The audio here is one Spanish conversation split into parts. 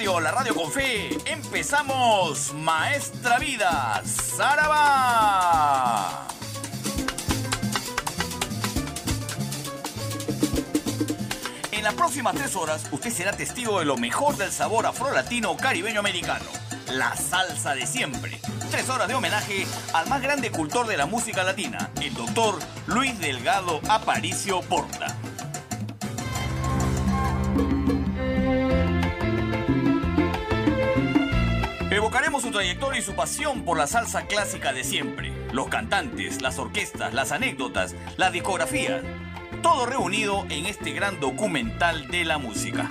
Radio, la radio con fe. Empezamos Maestra Vida, Saraba. En las próximas tres horas, usted será testigo de lo mejor del sabor afro-latino caribeño-americano. La salsa de siempre. Tres horas de homenaje al más grande cultor de la música latina, el doctor Luis Delgado Aparicio Porta. Evocaremos su trayectoria y su pasión por la salsa clásica de siempre. Los cantantes, las orquestas, las anécdotas, la discografía. Todo reunido en este gran documental de la música.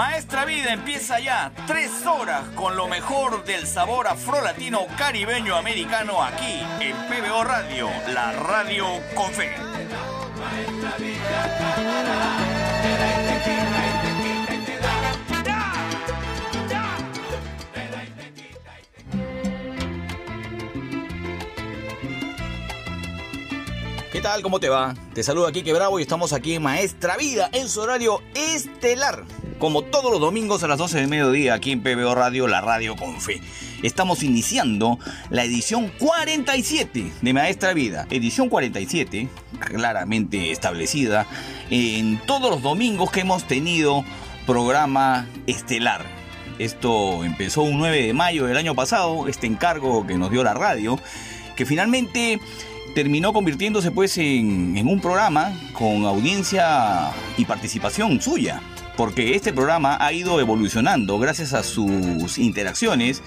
Maestra Vida empieza ya, tres horas con lo mejor del sabor afrolatino caribeño americano aquí en PBO Radio, la radio con fe. ¿Qué tal? ¿Cómo te va? Te saluda Kike Bravo y estamos aquí en Maestra Vida en su horario estelar. Como todos los domingos a las 12 del mediodía aquí en PBO Radio, la radio con fe. Estamos iniciando la edición 47 de Maestra Vida. Edición 47, claramente establecida en todos los domingos que hemos tenido programa estelar. Esto empezó un 9 de mayo del año pasado, este encargo que nos dio la radio, que finalmente terminó convirtiéndose pues en un programa con audiencia y participación suya porque este programa ha ido evolucionando gracias a sus interacciones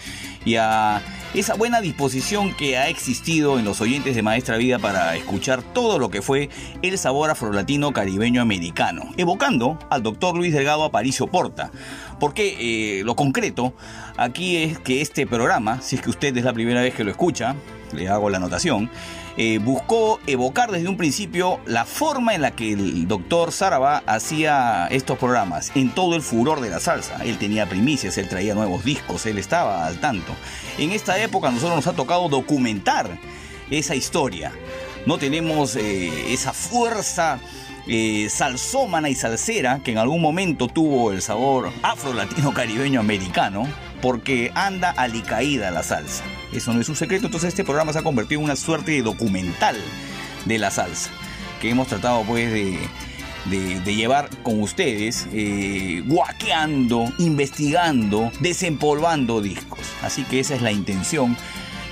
y a esa buena disposición que ha existido en los oyentes de Maestra Vida para escuchar todo lo que fue el sabor afrolatino caribeño americano, evocando al doctor Luis Delgado Aparicio Porta. Porque eh, lo concreto aquí es que este programa, si es que usted es la primera vez que lo escucha, le hago la anotación, eh, buscó evocar desde un principio la forma en la que el doctor Saraba hacía estos programas, en todo el furor de la salsa. Él tenía primicias, él traía nuevos discos, él estaba al tanto. En esta época a nosotros nos ha tocado documentar esa historia. No tenemos eh, esa fuerza eh, salsómana y salsera que en algún momento tuvo el sabor afro-latino caribeño americano, porque anda alicaída la salsa. Eso no es un secreto, entonces este programa se ha convertido en una suerte de documental de la salsa, que hemos tratado pues de, de, de llevar con ustedes, eh, guaqueando, investigando, desempolvando discos. Así que esa es la intención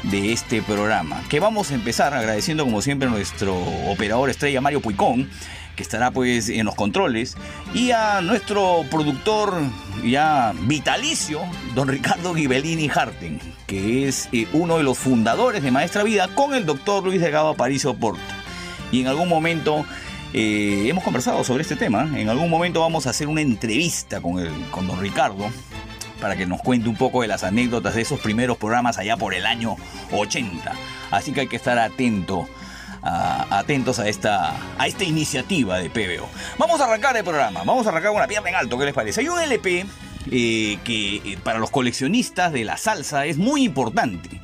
de este programa, que vamos a empezar agradeciendo como siempre a nuestro operador estrella Mario Puicón, que estará pues en los controles, y a nuestro productor ya vitalicio, don Ricardo Ghibellini Harten, que es eh, uno de los fundadores de Maestra Vida con el doctor Luis Delgado Aparicio Porta. Y en algún momento eh, hemos conversado sobre este tema, en algún momento vamos a hacer una entrevista con, el, con don Ricardo, para que nos cuente un poco de las anécdotas de esos primeros programas allá por el año 80. Así que hay que estar atento atentos a esta, a esta iniciativa de PBO. Vamos a arrancar el programa, vamos a arrancar con una pierna en alto, ¿qué les parece? Hay un LP eh, que eh, para los coleccionistas de la salsa es muy importante.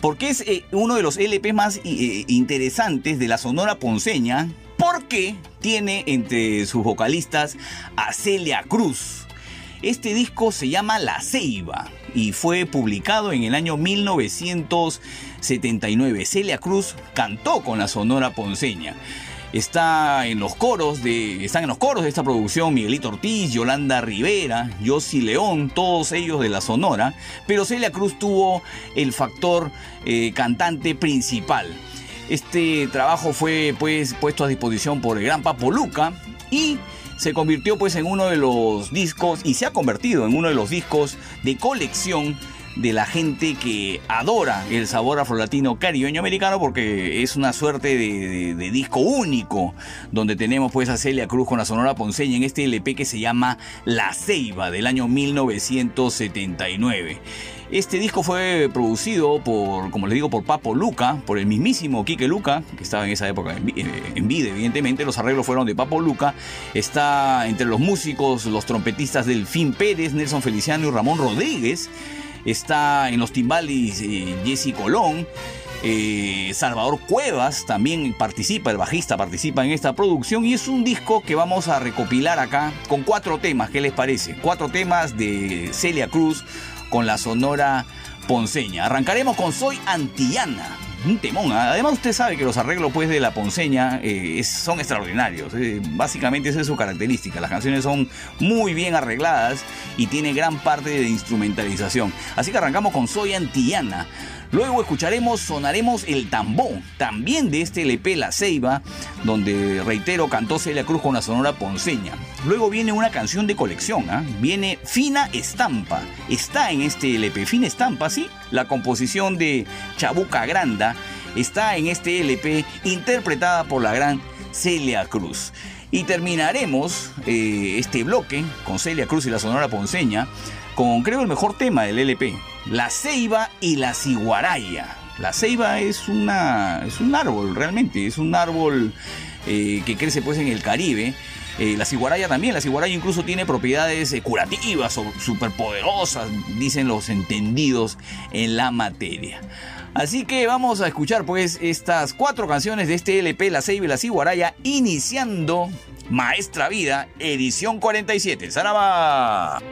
Porque es eh, uno de los LP más interesantes de la Sonora Ponceña. Porque tiene entre sus vocalistas a Celia Cruz. Este disco se llama La Ceiba y fue publicado en el año 1979. Celia Cruz cantó con la Sonora Ponceña. Está en los coros de, están en los coros de esta producción Miguelito Ortiz, Yolanda Rivera, Yossi León, todos ellos de la Sonora, pero Celia Cruz tuvo el factor eh, cantante principal. Este trabajo fue pues puesto a disposición por el gran Papo Luca y se convirtió pues en uno de los discos y se ha convertido en uno de los discos de colección de la gente que adora el sabor afrolatino caribeño americano porque es una suerte de, disco único donde tenemos pues a Celia Cruz con la Sonora Ponceña en este LP que se llama La Ceiba del año 1979. Este disco fue producido por, como les digo, por Papo Luca, por el mismísimo Quique Luca, que estaba en esa época en, eh, en vida, evidentemente. Los arreglos fueron de Papo Luca. Está entre los músicos, los trompetistas Delfín Pérez, Nelson Feliciano y Ramón Rodríguez. Está en los timbales eh, Jesse Colón. Eh, Salvador Cuevas también participa, el bajista participa en esta producción y es un disco que vamos a recopilar acá con cuatro temas, ¿qué les parece? Cuatro temas de Celia Cruz con la sonora ponceña. Arrancaremos con Soy Antillana. Un temón. Además, usted sabe que los arreglos pues, de la ponceña eh, son extraordinarios. eh, básicamente, esa es su característica. Las canciones son muy bien arregladas y tiene gran parte de instrumentalización. Así que arrancamos con Soy Antillana. Luego escucharemos Sonaremos el Tambón, también de este LP La Ceiba, donde, reitero, cantó Celia Cruz con la sonora ponceña. Luego viene una canción de colección, ¿ah? viene Fina Estampa. Está en este LP, Fina Estampa, sí. La composición de Chabuca Granda está en este LP, interpretada por la gran Celia Cruz. Y terminaremos eh, este bloque con Celia Cruz y la Sonora Ponceña con creo el mejor tema del LP, la ceiba y la ciguaraya. La ceiba es, una, es un árbol realmente, es un árbol eh, que crece pues en el Caribe. Eh, la ciguaraya también, la ciguaraya incluso tiene propiedades eh, curativas o superpoderosas, dicen los entendidos en la materia. Así que vamos a escuchar pues estas cuatro canciones de este LP, La Ceiba y la Ciguaraya, iniciando Maestra Vida, edición 47. ¡Zaraba!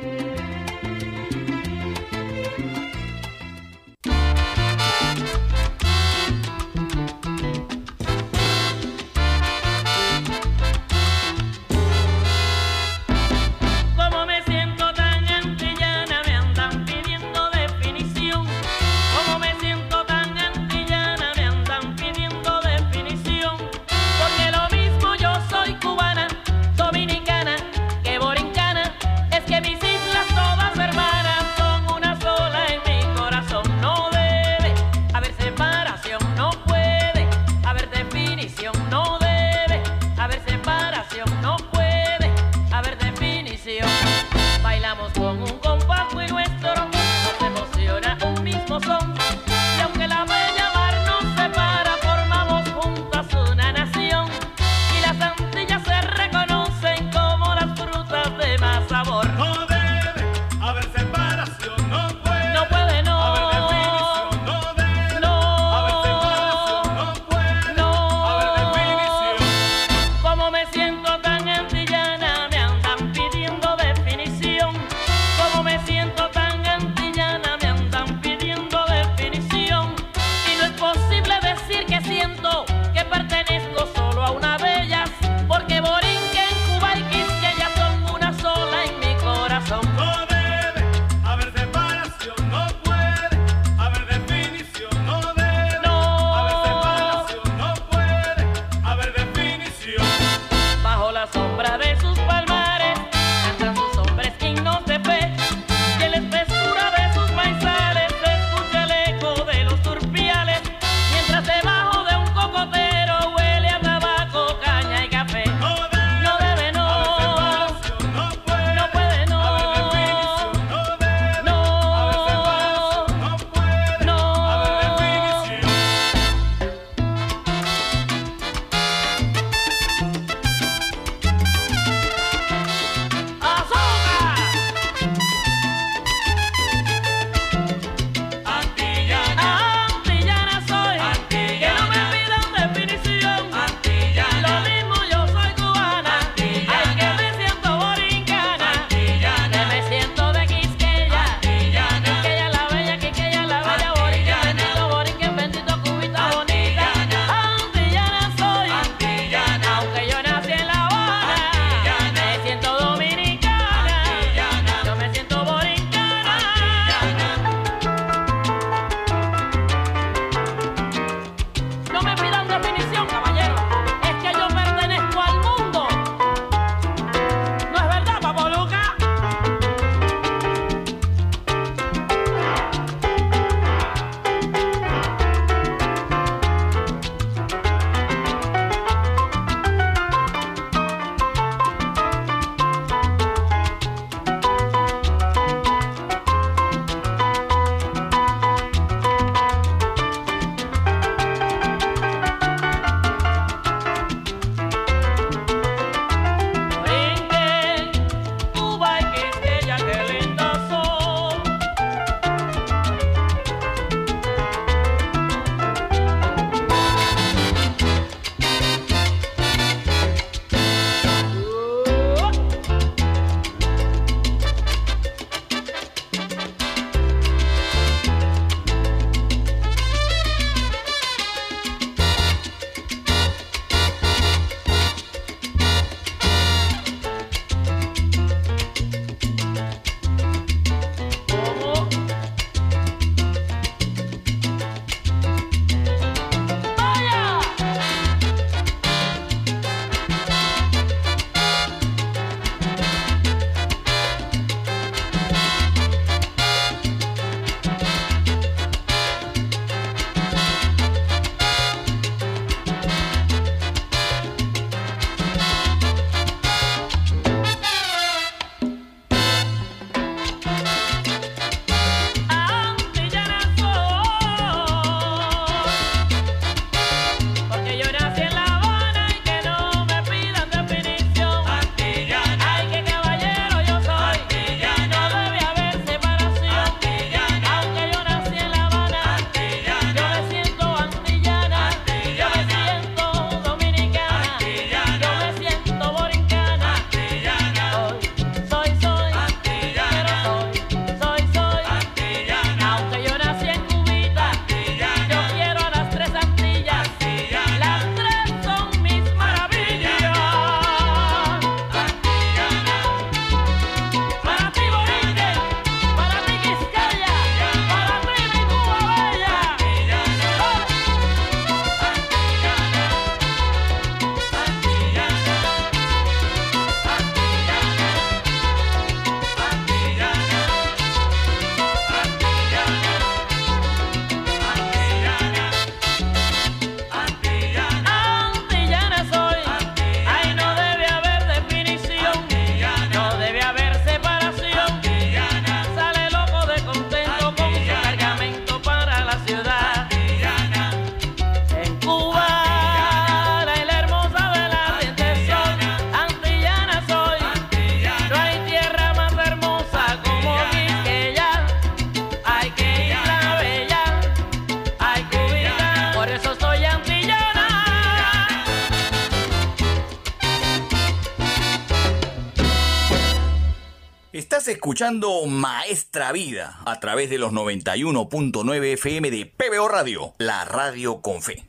escuchando Maestra Vida a través de los 91.9 FM de PBO Radio, la radio con fe.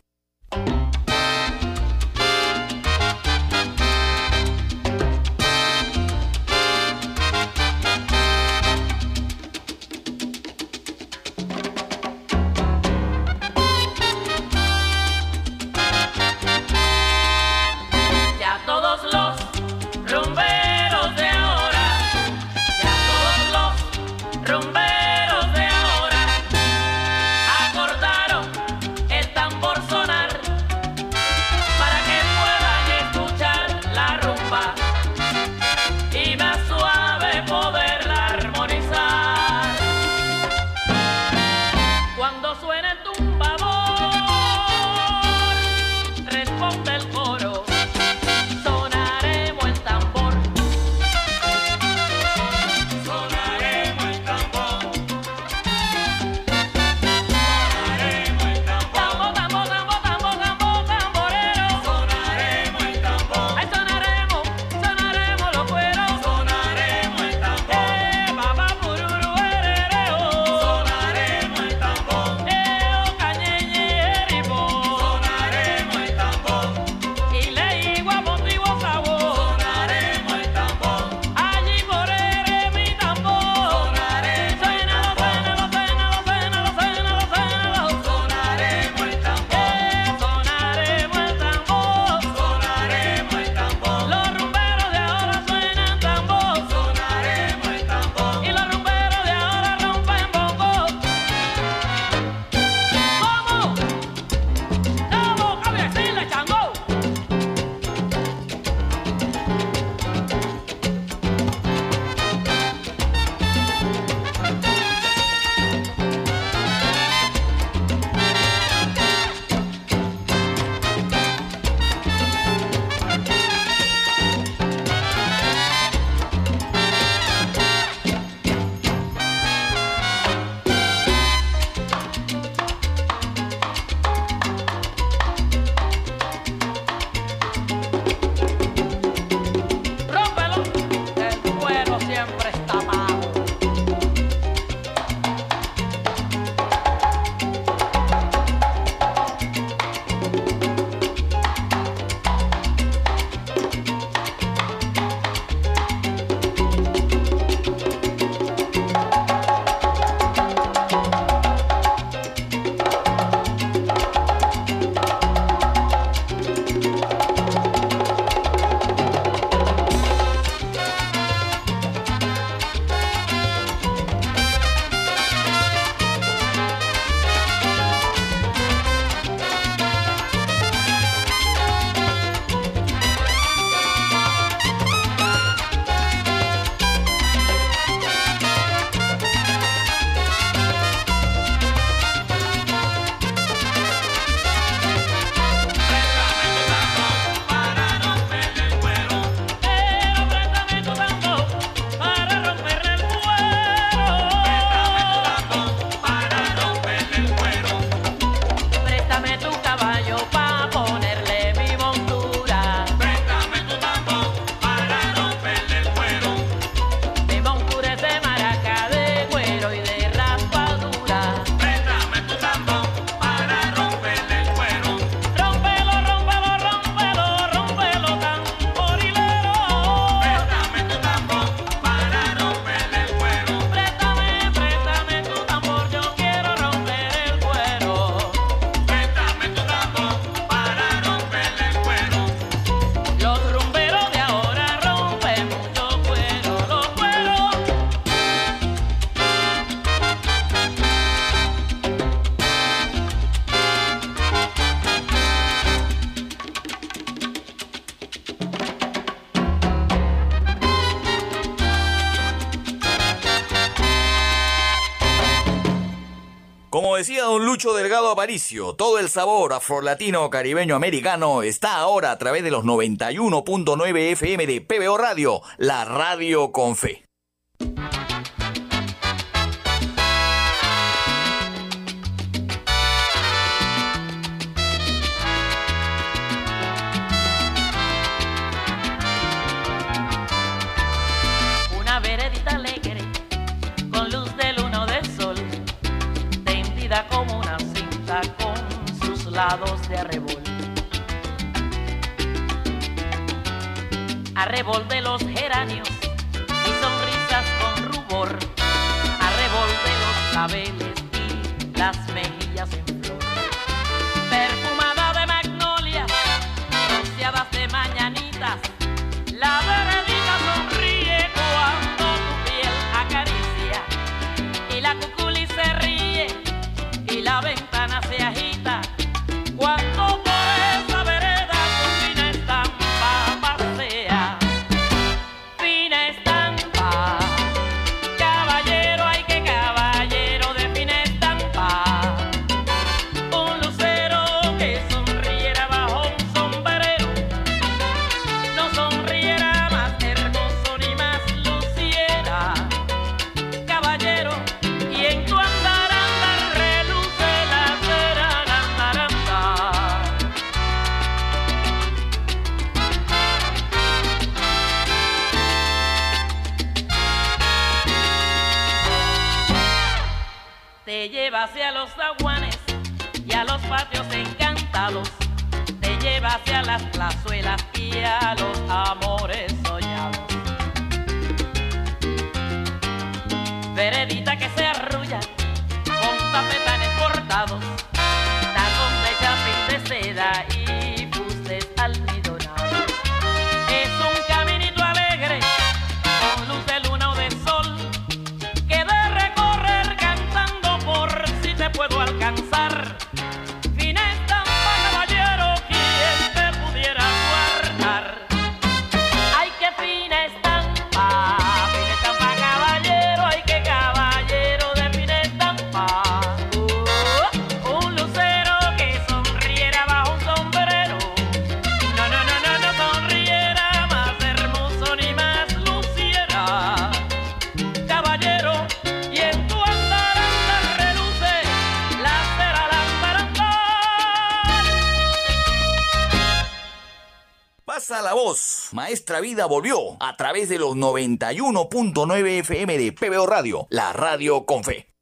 Delgado Aparicio, todo el sabor afrolatino caribeño americano está ahora a través de los 91.9 FM de PBO Radio, la radio con fe. Alza la voz. Maestra Vida volvió a través de los 91.9 FM de PBO Radio, la radio con fe.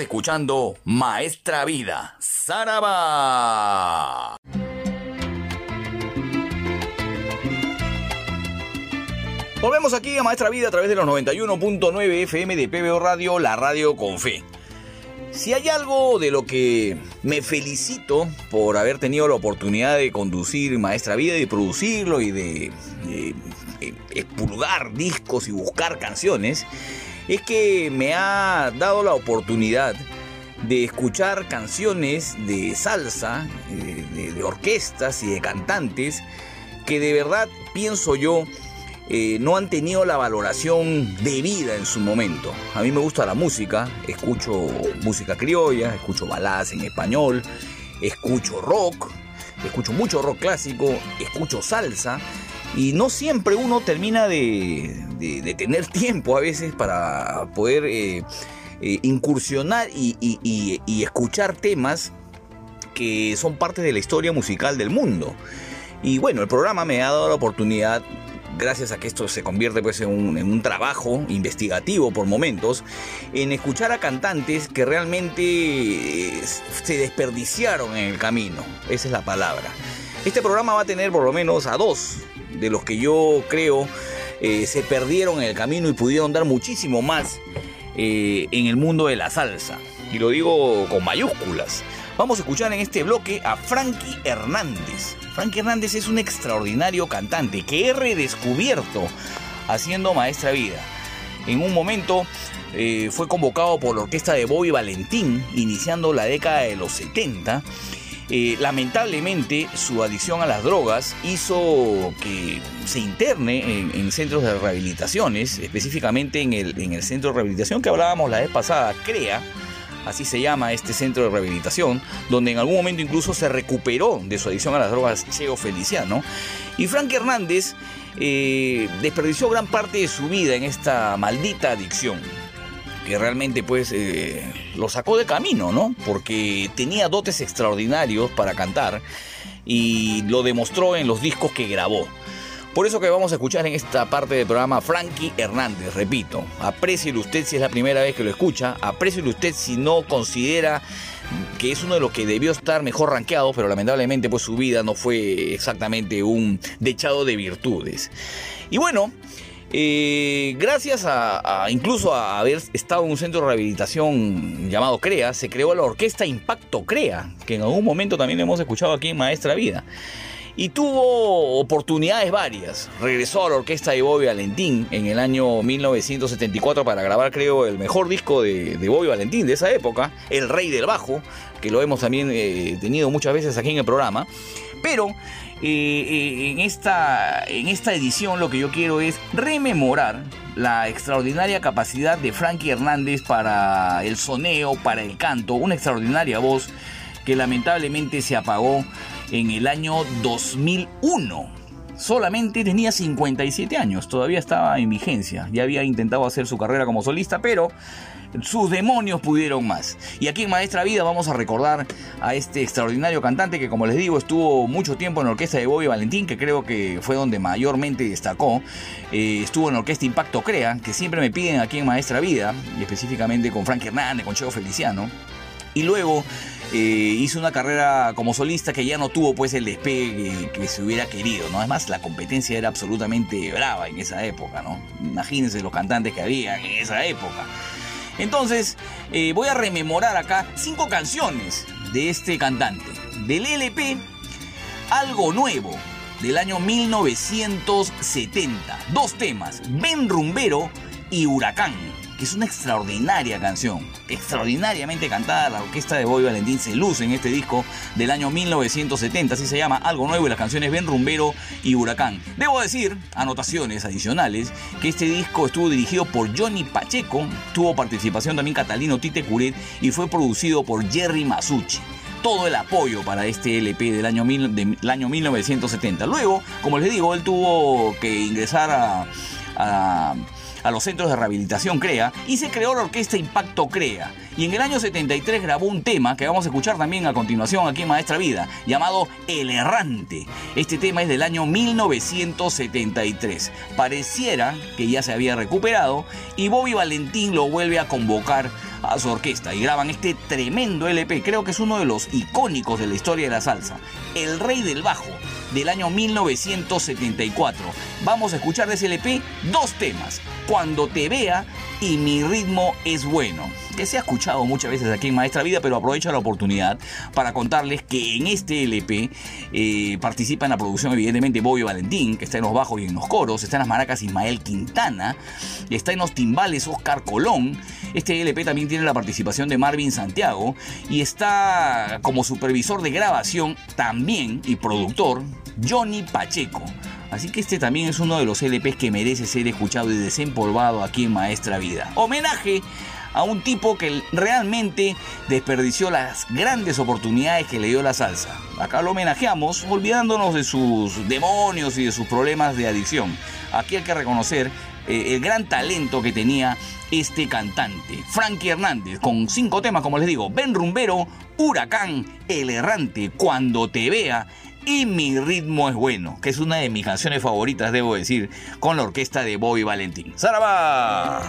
Escuchando Maestra Vida, Saraba. Volvemos aquí a Maestra Vida a través de los 91.9 FM de PBO Radio, la radio con fe. Si hay algo de lo que me felicito por haber tenido la oportunidad de conducir Maestra Vida y producirlo y de, de, de expulgar discos y buscar canciones, es que me ha dado la oportunidad de escuchar canciones de salsa, eh, de, de orquestas y de cantantes que de verdad pienso yo eh, no han tenido la valoración debida en su momento. A mí me gusta la música, escucho música criolla, escucho baladas en español, escucho rock, escucho mucho rock clásico, escucho salsa. Y no siempre uno termina de, de, tener tiempo a veces para poder eh, eh, incursionar y escuchar temas que son parte de la historia musical del mundo. Y bueno, el programa me ha dado la oportunidad gracias a que esto se convierte pues en un, en un, trabajo investigativo por momentos, en escuchar a cantantes que realmente eh, se desperdiciaron en el camino. Esa es la palabra. Este programa va a tener por lo menos a dos de los que yo creo eh, se perdieron en el camino y pudieron dar muchísimo más eh, en el mundo de la salsa. Y lo digo con mayúsculas. Vamos a escuchar en este bloque a Frankie Hernández. Frankie Hernández es un extraordinario cantante que he redescubierto haciendo Maestra Vida. En un momento eh, fue convocado por la orquesta de Bobby Valentín, iniciando la década de los 70. Eh, lamentablemente su adicción a las drogas hizo que se interne en, en, centros de rehabilitaciones, específicamente en el, en el centro de rehabilitación que hablábamos la vez pasada, CREA, así se llama este centro de rehabilitación, donde en algún momento incluso se recuperó de su adicción a las drogas Cheo Feliciano. Y Frank Hernández eh, desperdició gran parte de su vida en esta maldita adicción que realmente pues eh, lo sacó de camino, ¿no? Porque tenía dotes extraordinarios para cantar y lo demostró en los discos que grabó. Por eso que vamos a escuchar en esta parte del programa Frankie Hernández, repito, aprécielo usted si es la primera vez que lo escucha, aprécielo usted si no considera que es uno de los que debió estar mejor rankeado, pero lamentablemente pues su vida no fue exactamente un dechado de virtudes. Y bueno, eh, gracias a, incluso a haber estado en un centro de rehabilitación llamado CREA, se creó la orquesta Impacto CREA, que en algún momento también hemos escuchado aquí en Maestra Vida. Y tuvo oportunidades varias. Regresó a la orquesta de Bobby Valentín en el año 1974 para grabar, creo, el mejor disco de, de Bobby Valentín de esa época, El Rey del Bajo, que lo hemos también eh, tenido muchas veces aquí en el programa. Pero eh, en, esta, en esta edición lo que yo quiero es rememorar la extraordinaria capacidad de Frankie Hernández para el soneo, para el canto, una extraordinaria voz que lamentablemente se apagó en el año 2001. Solamente tenía 57 años, todavía estaba en vigencia, ya había intentado hacer su carrera como solista, pero sus demonios pudieron más. Y aquí en Maestra Vida vamos a recordar a este extraordinario cantante que, como les digo, estuvo mucho tiempo en la orquesta de Bobby Valentín, que creo que fue donde mayormente destacó. Eh, estuvo en la orquesta Impacto Crea, que siempre me piden aquí en Maestra Vida, y específicamente con Frank Hernández, con Cheo Feliciano. Y luego eh, hizo una carrera como solista que ya no tuvo pues el despegue que, se hubiera querido, ¿no? Además la competencia era absolutamente brava en esa época, ¿no? Imagínense los cantantes que había en esa época. Entonces, eh, voy a rememorar acá cinco canciones de este cantante. Del LP Algo Nuevo, del año 1970. Dos temas, Ben Rumbero y Huracán que es una extraordinaria canción, extraordinariamente cantada. La orquesta de Bobby Valentín se luce en este disco del año 1970, así se llama Algo Nuevo y las canciones Ben Rumbero y Huracán. Debo decir, anotaciones adicionales, que este disco estuvo dirigido por Johnny Pacheco, tuvo participación también Catalino Tite Curet y fue producido por Jerry Masucci todo el apoyo para este LP del año, mil, del año 1970. Luego, como les digo, él tuvo que ingresar a a los centros de rehabilitación CREA y se creó la orquesta Impacto CREA. Y en el año 73 grabó un tema que vamos a escuchar también a continuación aquí en Maestra Vida, llamado El Errante. Este tema es del año 1973. Pareciera que ya se había recuperado y Bobby Valentín lo vuelve a convocar a su orquesta y graban este tremendo LP, creo que es uno de los icónicos de la historia de la salsa, El Rey del Bajo, del año 1974. Vamos a escuchar de ese LP dos temas, Cuando te vea y Mi ritmo es bueno, que se ha escuchado muchas veces aquí en Maestra Vida, pero aprovecho la oportunidad para contarles que en este LP eh, participa en la producción evidentemente Bobby Valentín, que está en los bajos y en los coros, está en las maracas Ismael Quintana, está en los timbales Oscar Colón, este LP también tiene la participación de Marvin Santiago y está como supervisor de grabación también y productor Johnny Pacheco. Así que este también es uno de los LPs que merece ser escuchado y desempolvado aquí en Maestra Vida. Homenaje a un tipo que realmente desperdició las grandes oportunidades que le dio la salsa. Acá lo homenajeamos olvidándonos de sus demonios y de sus problemas de adicción. Aquí hay que reconocer eh, el gran talento que tenía este cantante, Frankie Hernández, con cinco temas, como les digo, Ben Rumbero, Huracán, El Errante, Cuando te vea y Mi ritmo es bueno, que es una de mis canciones favoritas, debo decir, con la orquesta de Bobby Valentín. ¡Zaraba!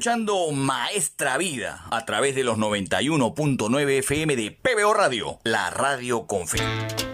Escuchando Maestra Vida a través de los 91.9 FM de PBO Radio, la radio con fe.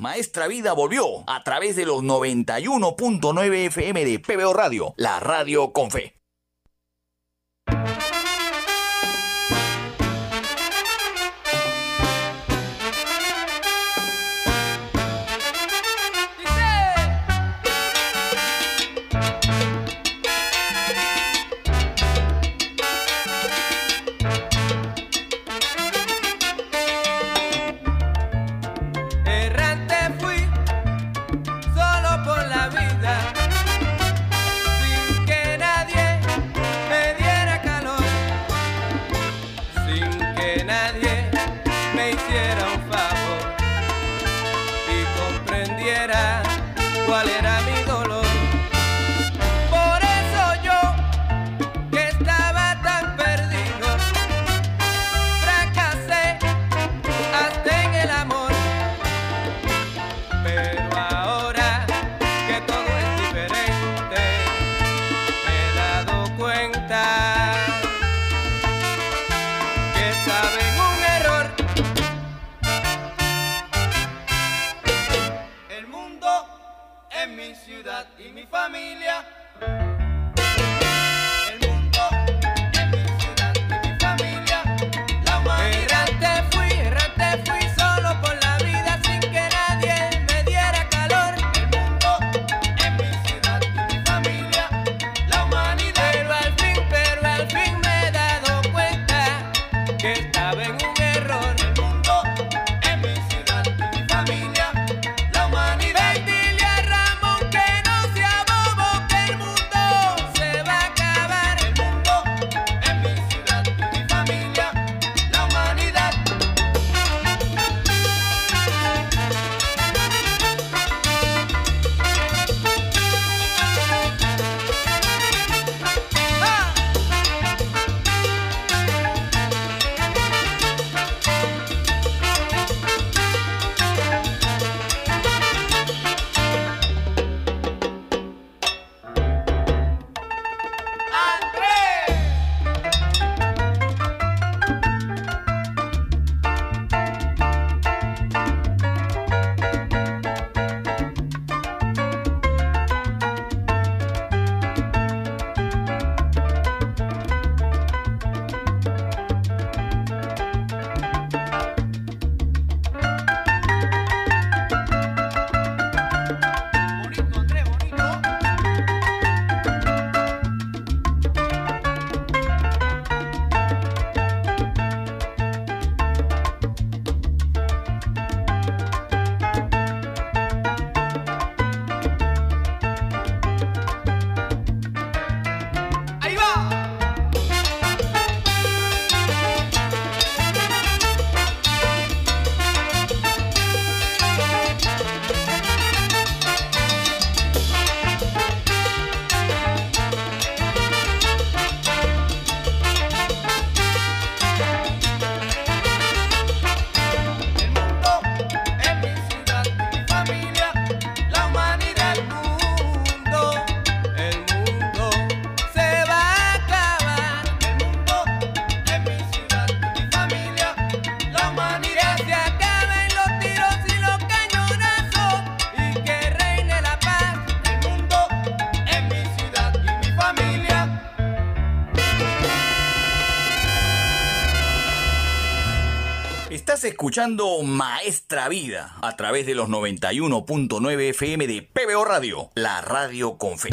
Maestra Vida volvió a través de los 91.9 FM de PBO Radio, la radio con fe. escuchando Maestra Vida a través de los 91.9 FM de PBO Radio, la radio con.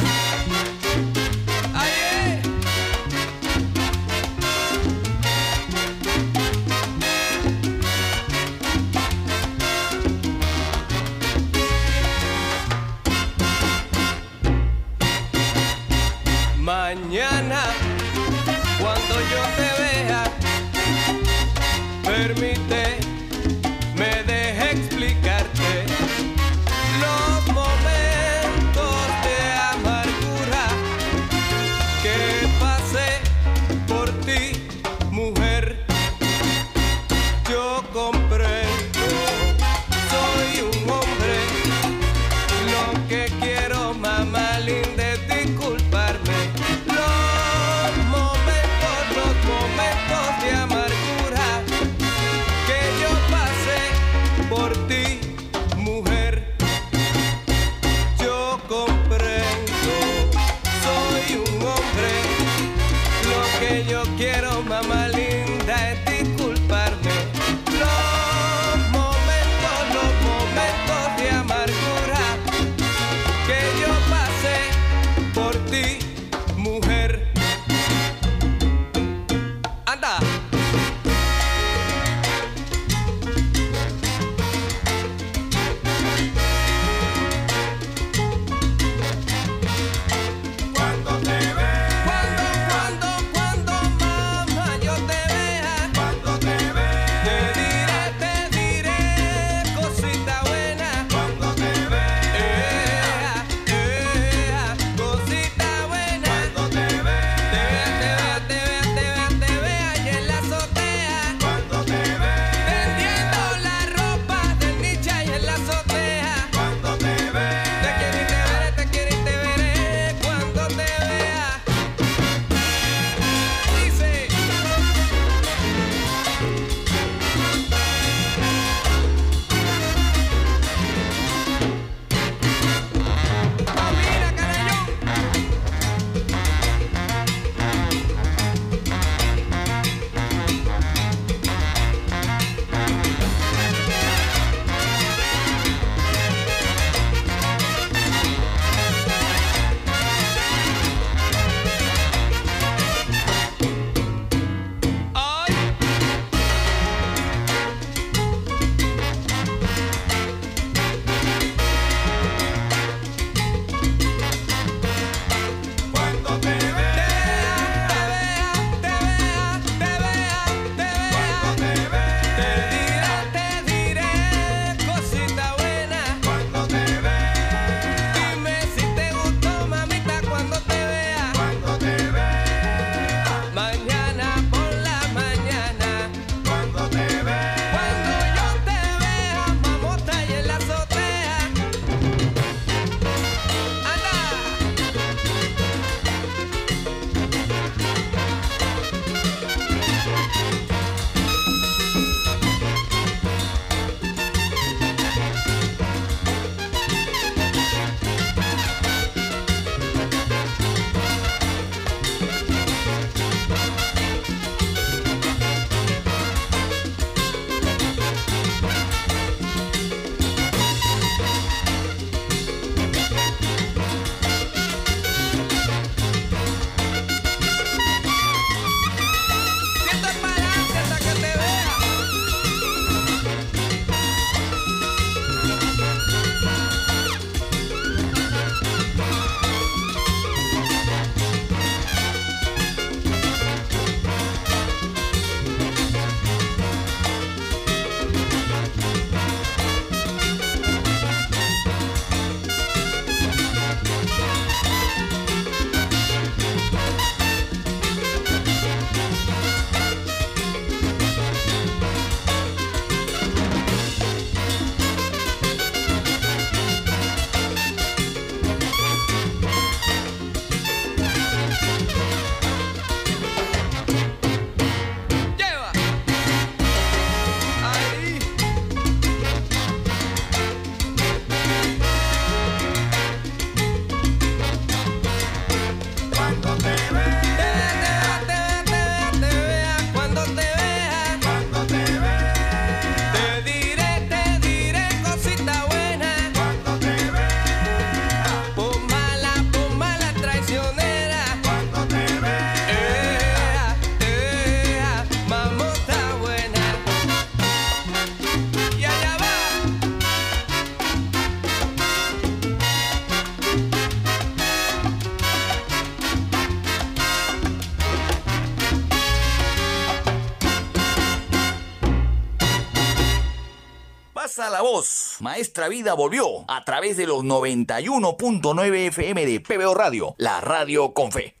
Maestra Vida volvió a través de los 91.9 FM de PBO Radio, la radio con fe.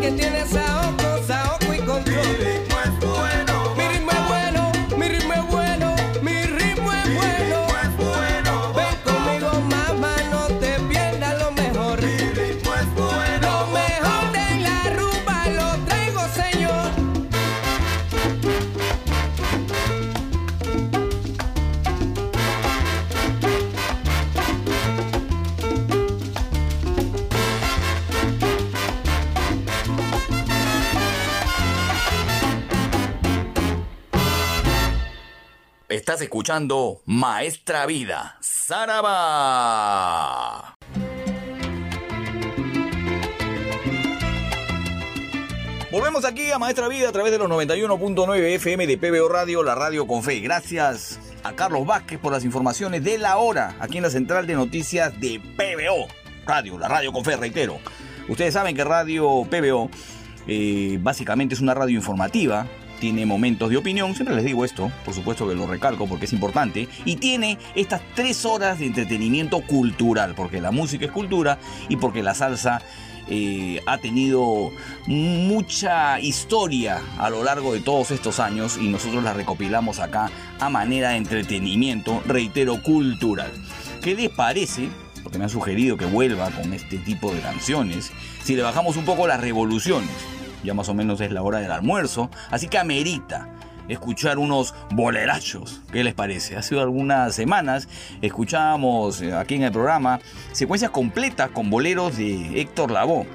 que tienes Estás escuchando Maestra Vida, Saraba. Volvemos aquí a Maestra Vida a través de los 91.9 FM de PBO Radio, la radio con fe. Gracias a Carlos Vázquez por las informaciones de la hora aquí en la central de noticias de PBO Radio, la radio con fe, reitero. Ustedes saben que Radio PBO eh, básicamente es una radio informativa, tiene momentos de opinión, siempre les digo esto, por supuesto que lo recalco porque es importante, y tiene estas tres horas de entretenimiento cultural, porque la música es cultura y porque la salsa eh, ha tenido mucha historia a lo largo de todos estos años y nosotros la recopilamos acá a manera de entretenimiento, reitero, cultural. ¿Qué les parece? Porque me han sugerido que vuelva con este tipo de canciones. Si le bajamos un poco las revoluciones, ya más o menos es la hora del almuerzo, así que amerita escuchar unos bolerachos. ¿Qué les parece? Hace algunas semanas escuchábamos aquí en el programa secuencias completas con boleros de Héctor Lavoe.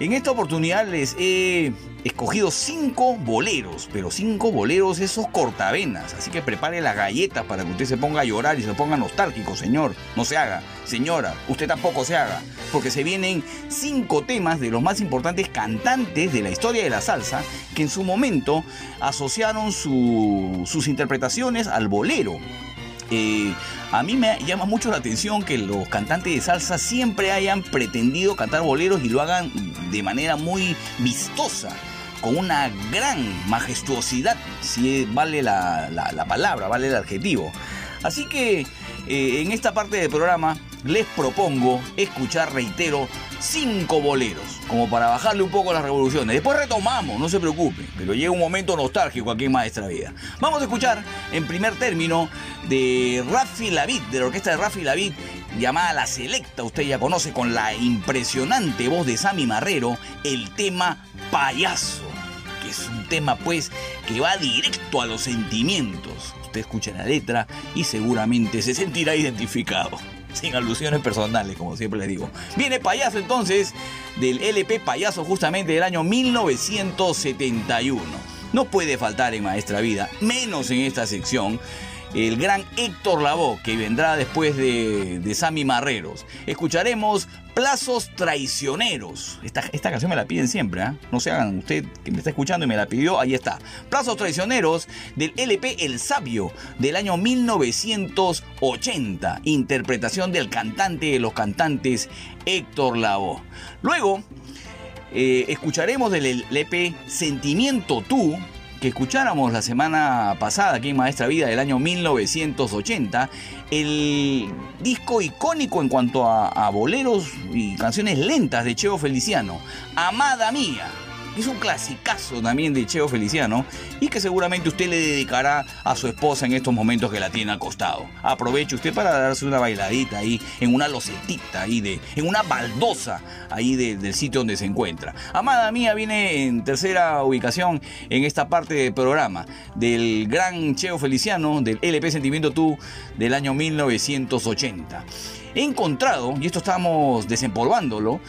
En esta oportunidad les he escogido cinco boleros, pero cinco boleros esos cortavenas. Así que prepare las galletas para que usted se ponga a llorar y se ponga nostálgico, señor. No se haga. Señora, usted tampoco se haga. Porque se vienen cinco temas de los más importantes cantantes de la historia de la salsa que en su momento asociaron su- sus interpretaciones al bolero. Eh, a mí me llama mucho la atención que los cantantes de salsa siempre hayan pretendido cantar boleros y lo hagan de manera muy vistosa, con una gran majestuosidad, si vale la, la- la palabra, vale el adjetivo. Así que eh, en esta parte del programa les propongo escuchar, reitero, cinco boleros, como para bajarle un poco las revoluciones. Después retomamos, no se preocupe, pero llega un momento nostálgico aquí en Maestra Vida. Vamos a escuchar en primer término de Rafi Lavid, de la orquesta de Rafi Lavid, llamada La Selecta, usted ya conoce con la impresionante voz de Sammy Marrero, el tema Payaso, que es un tema pues que va directo a los sentimientos. Usted escucha la letra y seguramente se sentirá identificado. Sin alusiones personales, como siempre les digo. Viene Payaso entonces del LP Payaso justamente del año 1971. No puede faltar en Maestra Vida, menos en esta sección, el gran Héctor Lavoe, que vendrá después de, de Sammy Marreros. Escucharemos Plazos Traicioneros. Esta, esta canción me la piden siempre, ¿ah? No se hagan, usted que me está escuchando y me la pidió, ahí está. Plazos Traicioneros del LP El Sabio del año 1980. Interpretación del cantante de los cantantes Héctor Lavoe. Luego, eh, escucharemos del LP Sentimiento Tú, que escucháramos la semana pasada aquí en Maestra Vida del año 1980, el disco icónico en cuanto a, a boleros y canciones lentas de Cheo Feliciano, Amada Mía. Es un clasicazo también de Cheo Feliciano y que seguramente usted le dedicará a su esposa en estos momentos que la tiene al costado. Aproveche usted para darse una bailadita ahí en una locetita ahí de, en una baldosa ahí de- del sitio donde se encuentra. Amada mía viene en tercera ubicación en esta parte del programa del gran Cheo Feliciano del LP Sentimiento Tú del año 1980. He encontrado, y esto estamos desempolvándolo,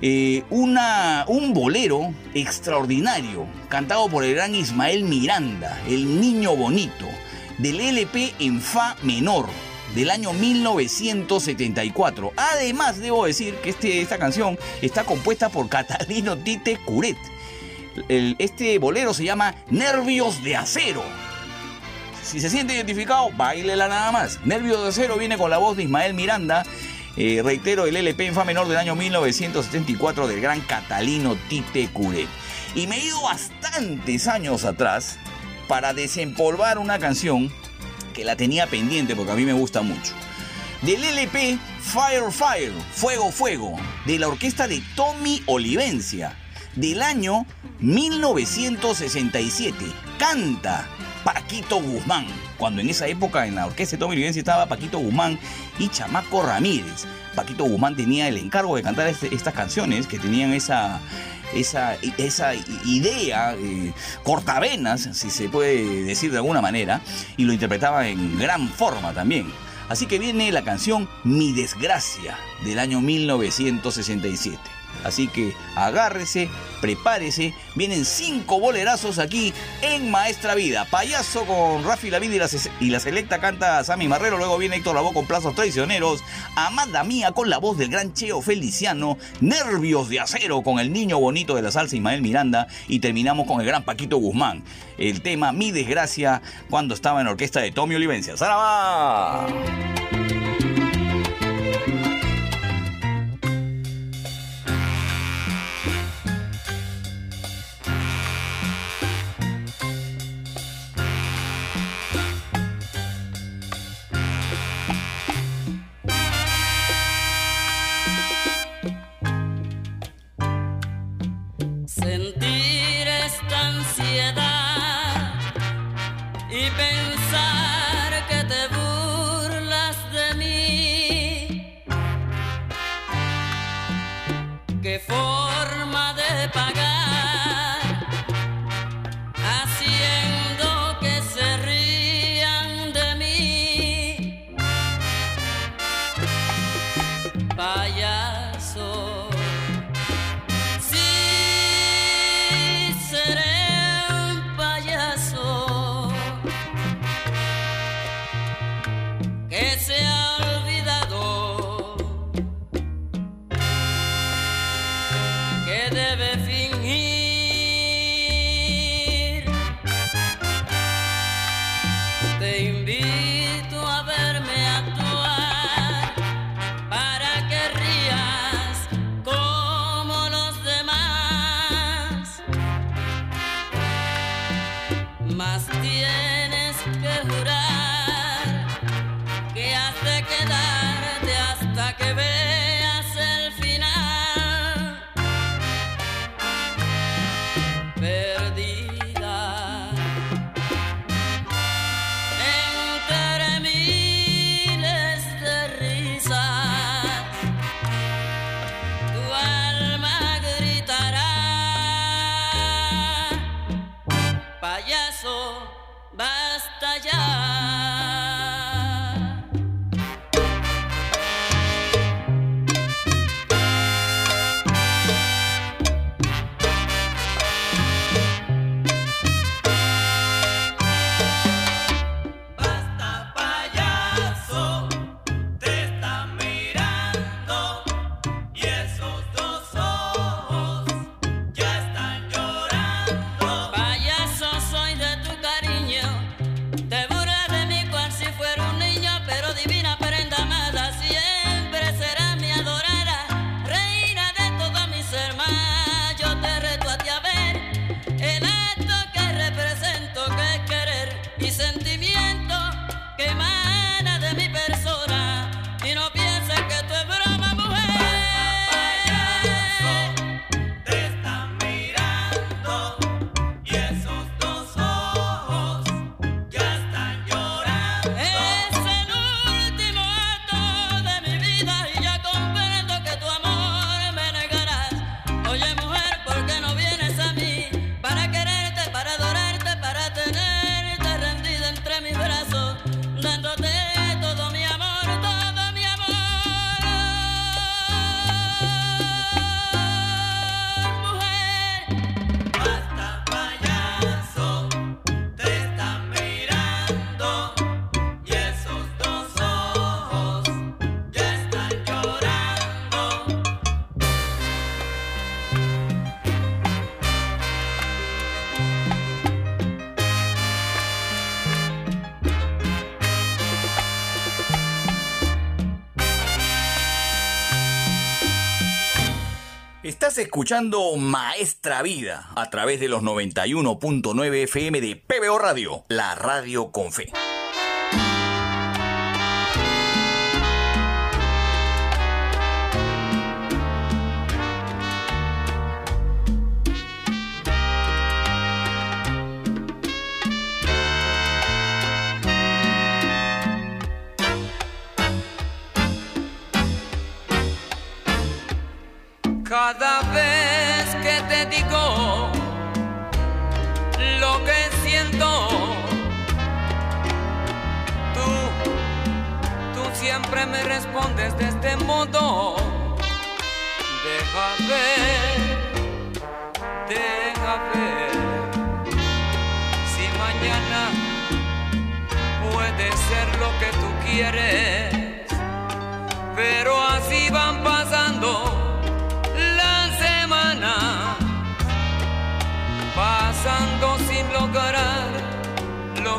eh, una, un bolero extraordinario cantado por el gran Ismael Miranda, el niño bonito, del LP en Fa menor del año 1974. Además, debo decir que este, esta canción está compuesta por Catalino Tite Curet. Este bolero se llama Nervios de Acero. Si se siente identificado, bailela nada más. Nervios de Acero viene con la voz de Ismael Miranda. Reitero, el LP en menor del año 1974 del gran Catalino Tite Curet. Y me he ido bastantes años atrás para desempolvar una canción que la tenía pendiente porque a mí me gusta mucho. Del LP Fire Fire, Fuego Fuego, de la orquesta de Tommy Olivencia, del año 1967. Canta Paquito Guzmán, cuando en esa época en la orquesta de Tommy Olivencia estaba Paquito Guzmán y Chamaco Ramírez. Paquito Guzmán tenía el encargo de cantar este- estas canciones que tenían esa, esa, esa idea, eh, cortavenas, si se puede decir de alguna manera, y lo interpretaba en gran forma también. Así que viene la canción Mi desgracia del año 1967. Así que agárrese, prepárese. Vienen cinco bolerazos aquí en Maestra Vida. Payaso con Rafi La Vida y la, y la selecta canta Sammy Marrero. Luego viene Héctor Lavoe con Plazos Traicioneros. Amanda Mía con la voz del gran Cheo Feliciano. Nervios de acero con el niño bonito de la salsa Ismael Miranda. Y terminamos con el gran Paquito Guzmán. El tema Mi Desgracia cuando estaba en la orquesta de Tommy Olivencia. ¡Saraba! Escuchando Maestra Vida a través de los 91.9 FM de PBO Radio, la radio con fe. Cada vez que te digo lo que siento, tú, tú siempre me respondes de este modo. Deja ver, deja ver si mañana puede ser lo que tú quieres. Pero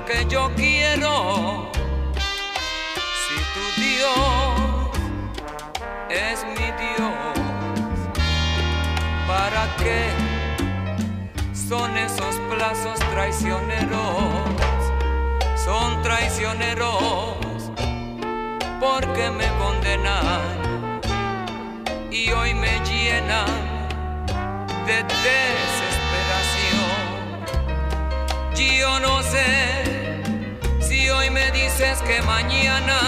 que yo quiero. Si tu Dios es mi Dios, ¿para qué son esos plazos traicioneros? Son traicioneros porque me condenan y hoy me llenan de desesperación. Yo no sé si hoy me dices que mañana,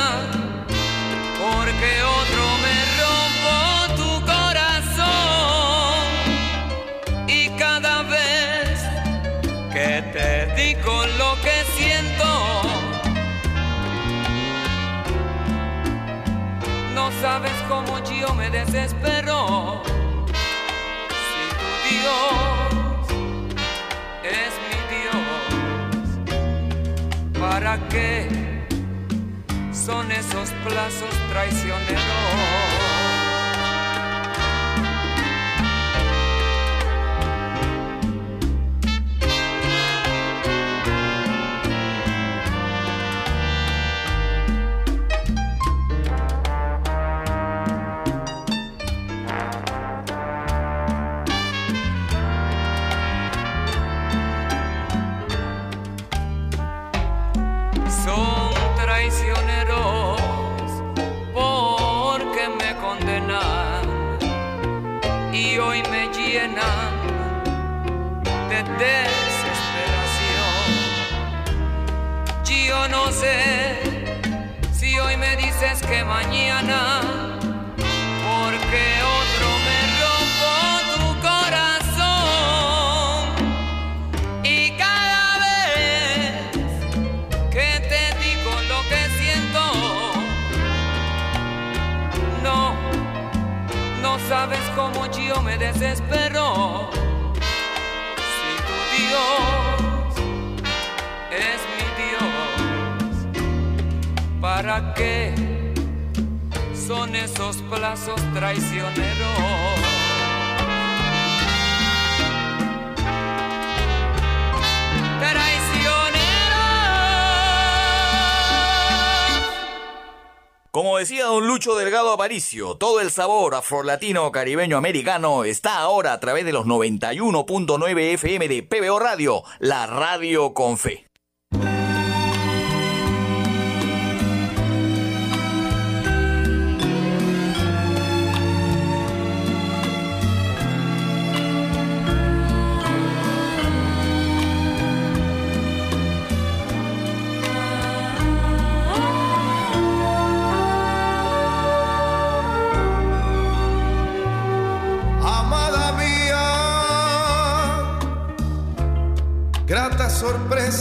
porque otro me rompo tu corazón y cada vez que te digo lo que siento, no sabes cómo yo me desespero. Si tu Dios ¿para qué son esos plazos traicioneros? Que mañana, porque otro me rompo tu corazón y cada vez que te digo lo que siento. No, no sabes cómo yo me desespero. Si tu Dios es mi Dios, ¿para qué son esos plazos traicioneros? Como decía don Lucho Delgado Aparicio, todo el sabor afrolatino caribeño americano está ahora a través de los 91.9 FM de PBO Radio, la radio con fe.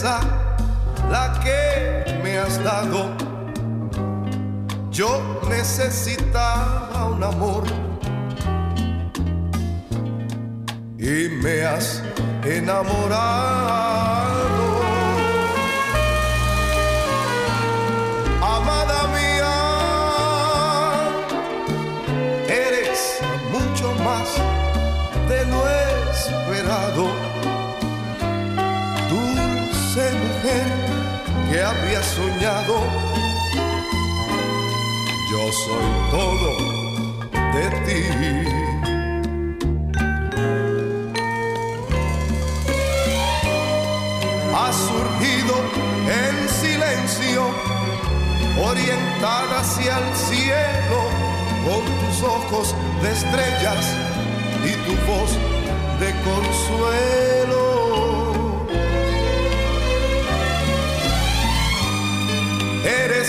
La que me has dado. Yo necesitaba un amor y me has enamorado. Amada mía, eres mucho más de lo esperado. Había soñado, yo soy todo de ti. Ha surgido en silencio, orientada hacia el cielo, con tus ojos de estrellas y tu voz de consuelo.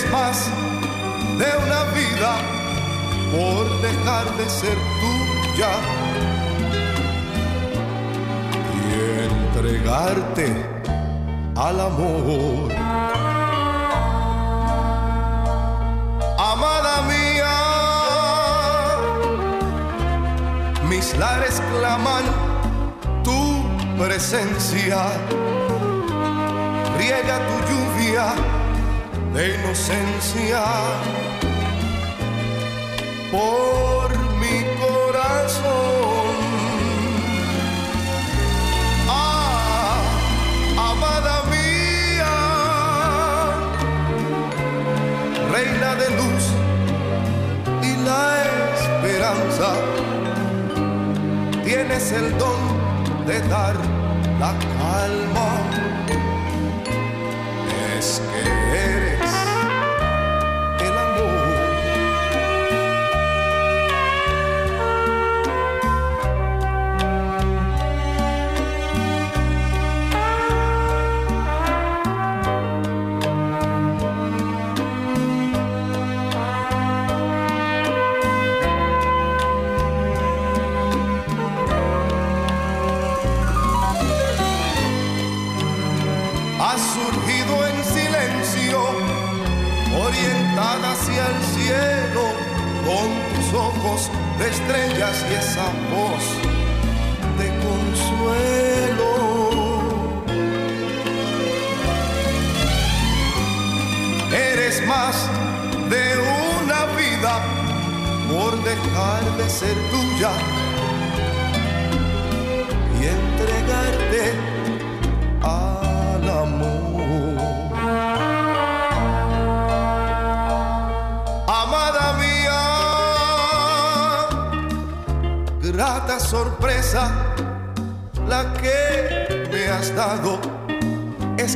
Más de una vida por dejar de ser tuya y entregarte al amor. Amada mía, mis lares claman tu presencia. Riega tu lluvia de inocencia por mi corazón. Ah, amada mía, reina de luz y la esperanza, tienes el don de dar la calma.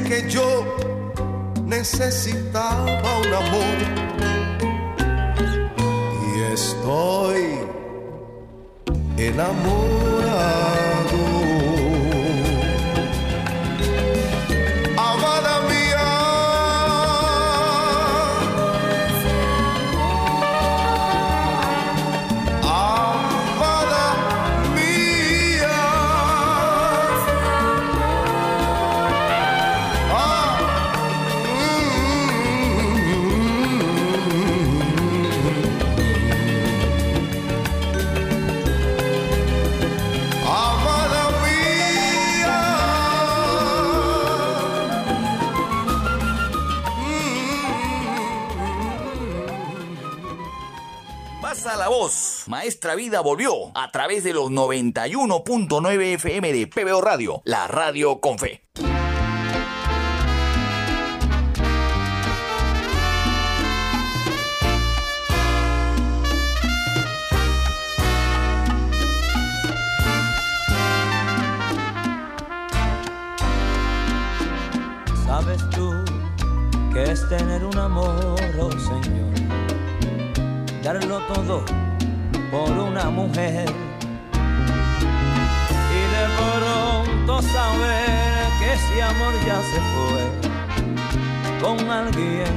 Que yo necesitaba un amor voz. Maestra Vida volvió a través de los 91.9 FM de PBO Radio, la radio con fe. Y de pronto saber que ese amor ya se fue con alguien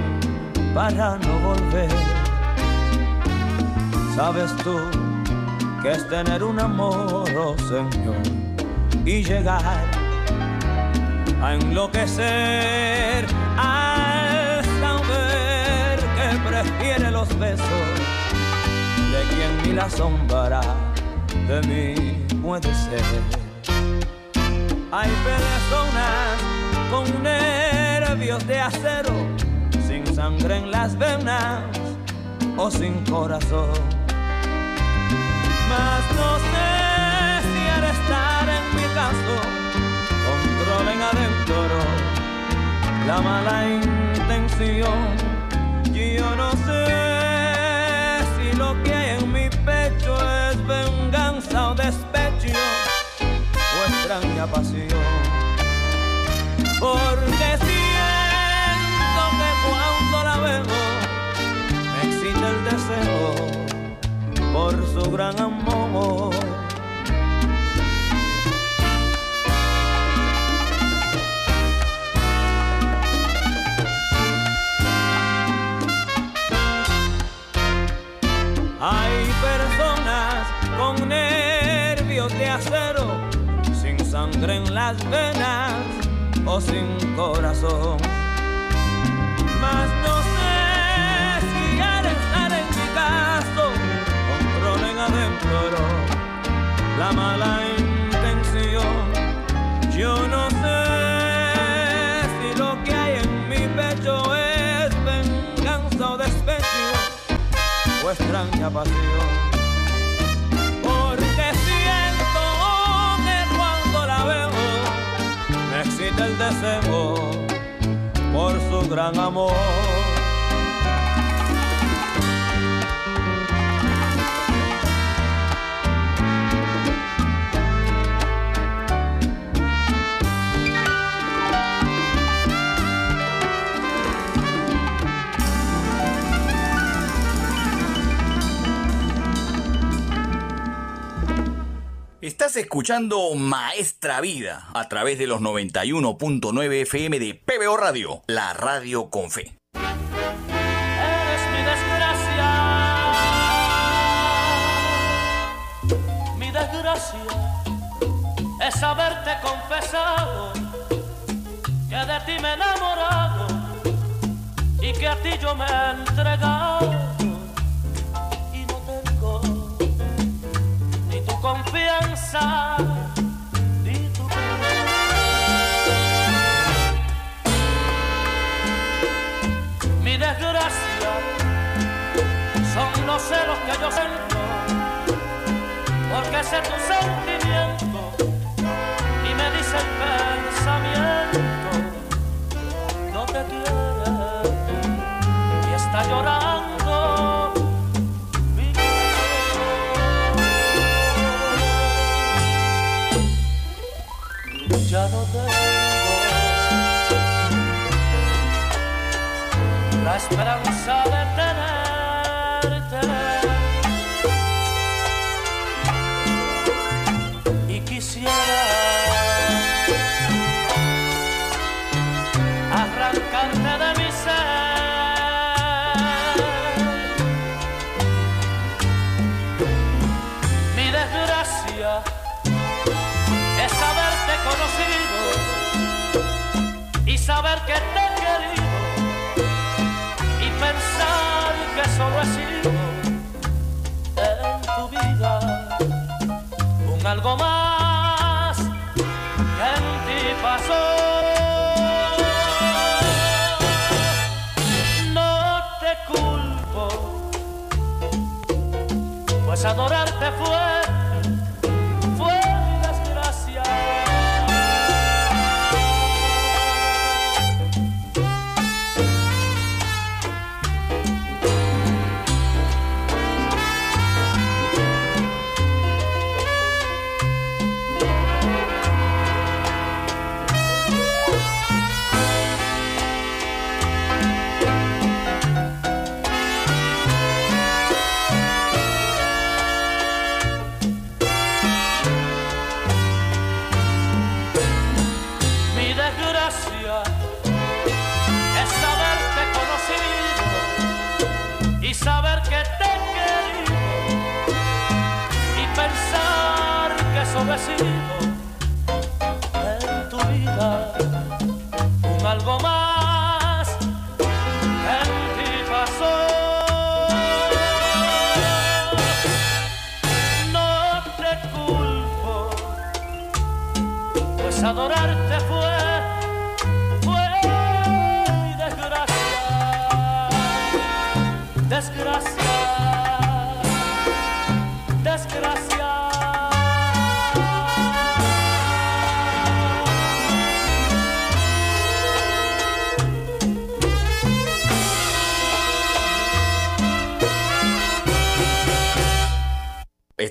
para no volver. Sabes tú que es tener un amor, oh Señor, y llegar a enloquecer al saber que prefiere los besos la sombra de mí puede ser. Hay personas con nervios de acero, sin sangre en las venas o sin corazón. Mas no sé si al estar en mi caso controlen adentro la mala intención. Yo no sé pasión. Porque siento que cuando la veo me excita el deseo por su gran amor. Sangre en las venas o sin corazón. Mas no sé si al estar en mi caso controlen adentro la mala intención. Yo no sé si lo que hay en mi pecho es venganza o despecho o extraña pasión. Me excita el deseo por su gran amor. Estás escuchando Maestra Vida a través de los 91.9 FM de PBO Radio, la radio con fe. Es haberte confesado que de ti me he enamorado y que a ti yo me he entregado y no tengo ni tu confianza Mi desgracia son los celos que yo siento, porque sé tu sentimiento y me dice el pensamiento, no te quiere y está llorando. Ya no tengo la esperanza de en tu vida un algo más que en ti pasó. No te culpo, pues adorarte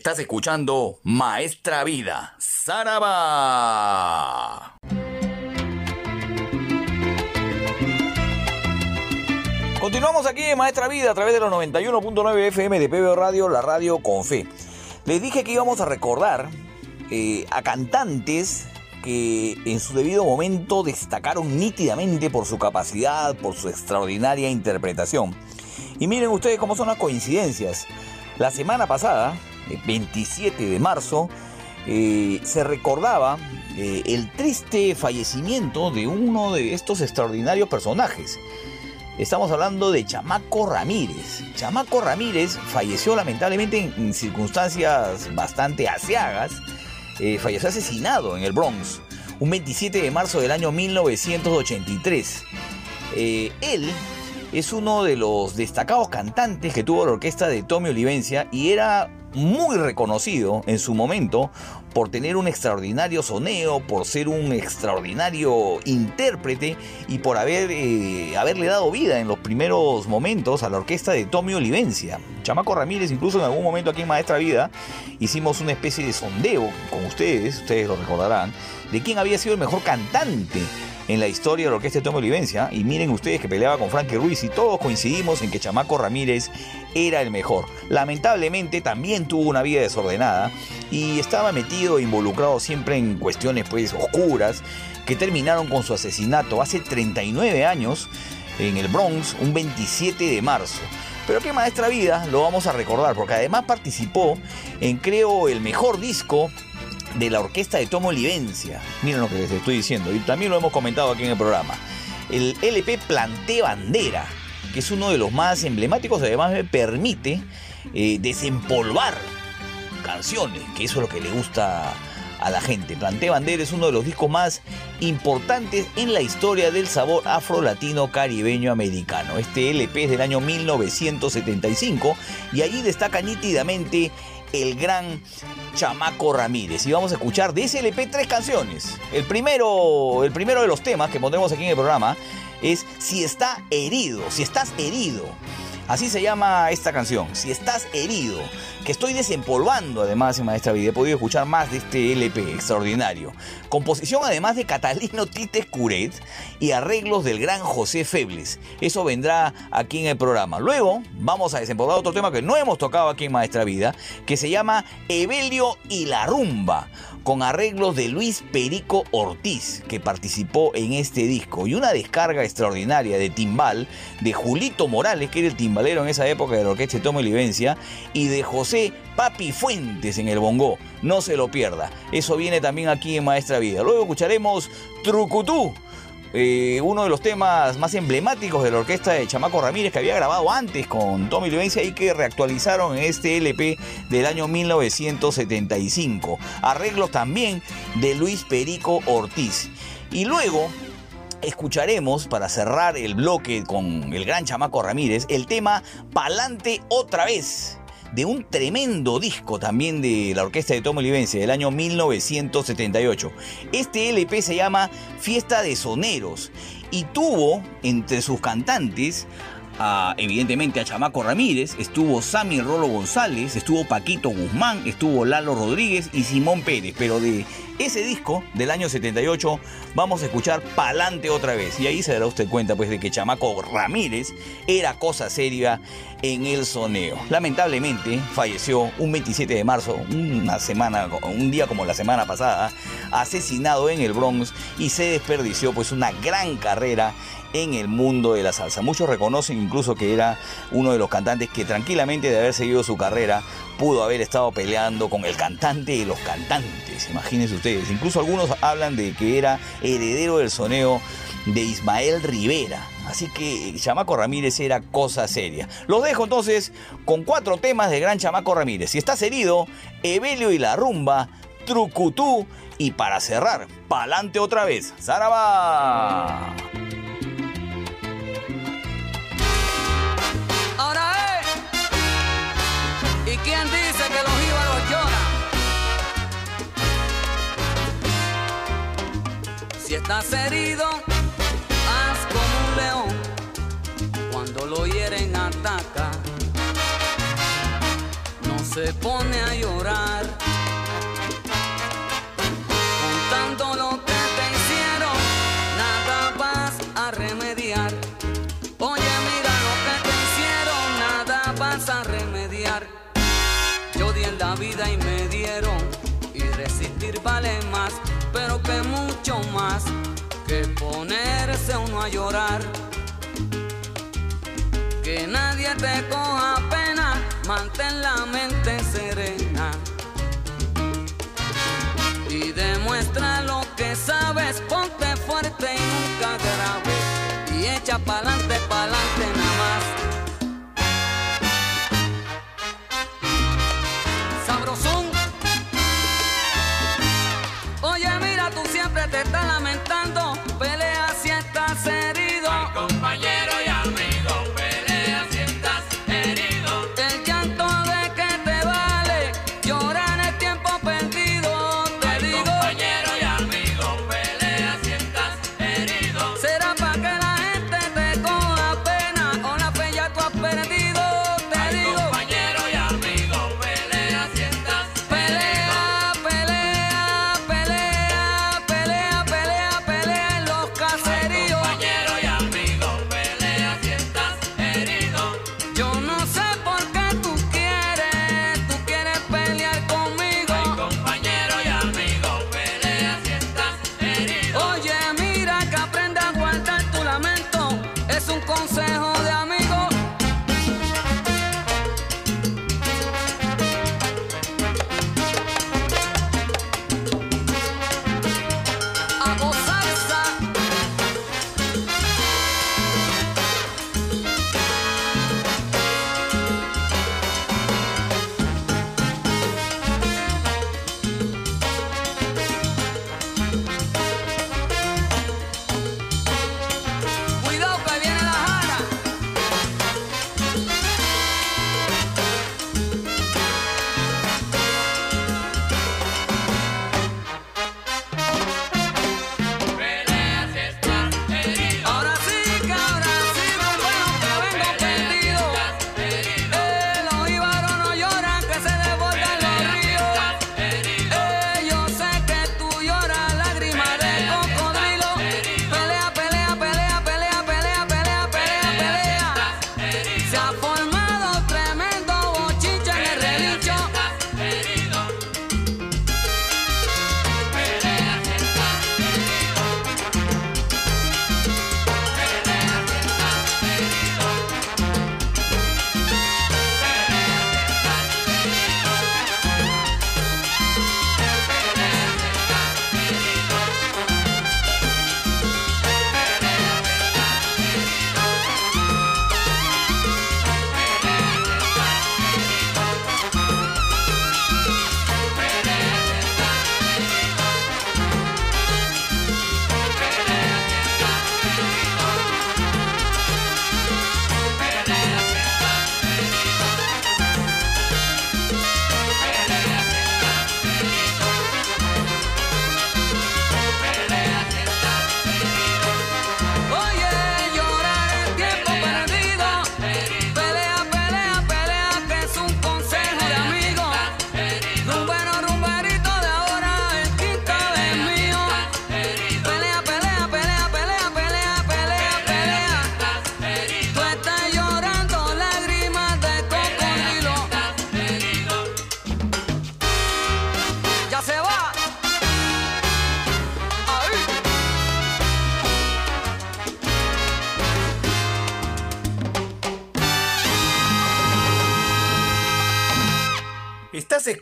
Estás escuchando Maestra Vida, Saraba. Continuamos aquí en Maestra Vida a través de los 91.9 FM de PBO Radio, la radio con fe. Les dije que íbamos a recordar eh, a cantantes que en su debido momento destacaron nítidamente por su capacidad, por su extraordinaria interpretación. Y miren ustedes cómo son las coincidencias. La semana pasada, 27 de marzo, eh, se recordaba eh, el triste fallecimiento de uno de estos extraordinarios personajes. Estamos hablando de Chamaco Ramírez. Chamaco Ramírez falleció lamentablemente en, circunstancias bastante asiagas. Eh, falleció asesinado en el Bronx un 27 de marzo del año 1983. Eh, él es uno de los destacados cantantes que tuvo la orquesta de Tommy Olivencia y era muy reconocido en su momento por tener un extraordinario soneo, por ser un extraordinario intérprete y por haber, eh, haberle dado vida en los primeros momentos a la orquesta de Tommy Olivencia. Chamaco Ramírez, incluso en algún momento aquí en Maestra Vida, hicimos una especie de sondeo con ustedes, ustedes lo recordarán, de quién había sido el mejor cantante en la historia de la orquesta de Tommy Olivencia. Y miren ustedes que peleaba con Frankie Ruiz y todos coincidimos en que Chamaco Ramírez era el mejor. Lamentablemente también tuvo una vida desordenada y estaba metido e involucrado siempre en cuestiones pues oscuras que terminaron con su asesinato hace 39 años en el Bronx, un 27 de marzo. Pero qué maestra vida lo vamos a recordar, porque además participó en creo el mejor disco de la orquesta de Tomo Olivencia. Miren lo que les estoy diciendo, y también lo hemos comentado aquí en el programa. El LP Planté Bandera, que es uno de los más emblemáticos, además me permite eh, desempolvar canciones, que eso es lo que le gusta a la gente. Planté Bandera es uno de los discos más importantes en la historia del sabor afro-latino caribeño americano. Este LP es del año 1975 y allí destaca nítidamente el gran Chamaco Ramírez. Y vamos a escuchar de ese LP tres canciones. El primero, el primero de los temas que pondremos aquí en el programa es Si está herido, si estás herido. Así se llama esta canción, Si estás herido, que estoy desempolvando además en Maestra Vida. He podido escuchar más de este LP extraordinario. Composición además de Catalino Tites Curet y arreglos del gran José Febles. Eso vendrá aquí en el programa. Luego vamos a desempolvar otro tema que no hemos tocado aquí en Maestra Vida, que se llama Evelio y la Rumba con arreglos de Luis Perico Ortiz, que participó en este disco, y una descarga extraordinaria de timbal de Julito Morales, que era el timbalero en esa época de la orquesta Tomo Livencia, y de José Papi Fuentes en el bongo. No se lo pierda. Eso viene también aquí en Maestra Vida. Luego escucharemos Trucutú. Eh, uno de los temas más emblemáticos de la orquesta de Chamaco Ramírez que había grabado antes con Tommy Livencia y que reactualizaron en este LP del año 1975. Arreglos también de Luis Perico Ortiz. Y luego escucharemos, para cerrar el bloque con el gran Chamaco Ramírez, el tema Palante otra vez de un tremendo disco también de la orquesta de Tomo Livencia del año 1978. Este LP se llama Fiesta de Soneros y tuvo entre sus cantantes evidentemente a Chamaco Ramírez, estuvo Sammy Rolo González, estuvo Paquito Guzmán, estuvo Lalo Rodríguez y Simón Pérez, pero de ese disco del año 78 vamos a escuchar Palante otra vez y ahí se dará usted cuenta pues de que Chamaco Ramírez era cosa seria en el soneo. Lamentablemente falleció un 27 de marzo, una semana, un día como la semana pasada, asesinado en el Bronx y se desperdició pues una gran carrera en el mundo de la salsa. Muchos reconocen incluso que era uno de los cantantes que tranquilamente de haber seguido su carrera pudo haber estado peleando con el cantante de los cantantes. Imagínense ustedes. Incluso algunos hablan de que era heredero del soneo de Ismael Rivera. Así que Chamaco Ramírez era cosa seria. Los dejo entonces con cuatro temas de gran Chamaco Ramírez. Si estás herido, Evelio y la rumba, Trucutú y para cerrar, pa'lante otra vez. ¡Zaraba! Quién dice que los íbaros lloran? Si estás herido, haz como un león. Cuando lo hieren, ataca. No se pone a llorar. Vida y me dieron, y resistir vale más, pero que mucho más que ponerse uno a llorar. Que nadie te coja pena, mantén la mente serena. Y demuestra lo que sabes, ponte fuerte y nunca grave. Y echa pa'lante,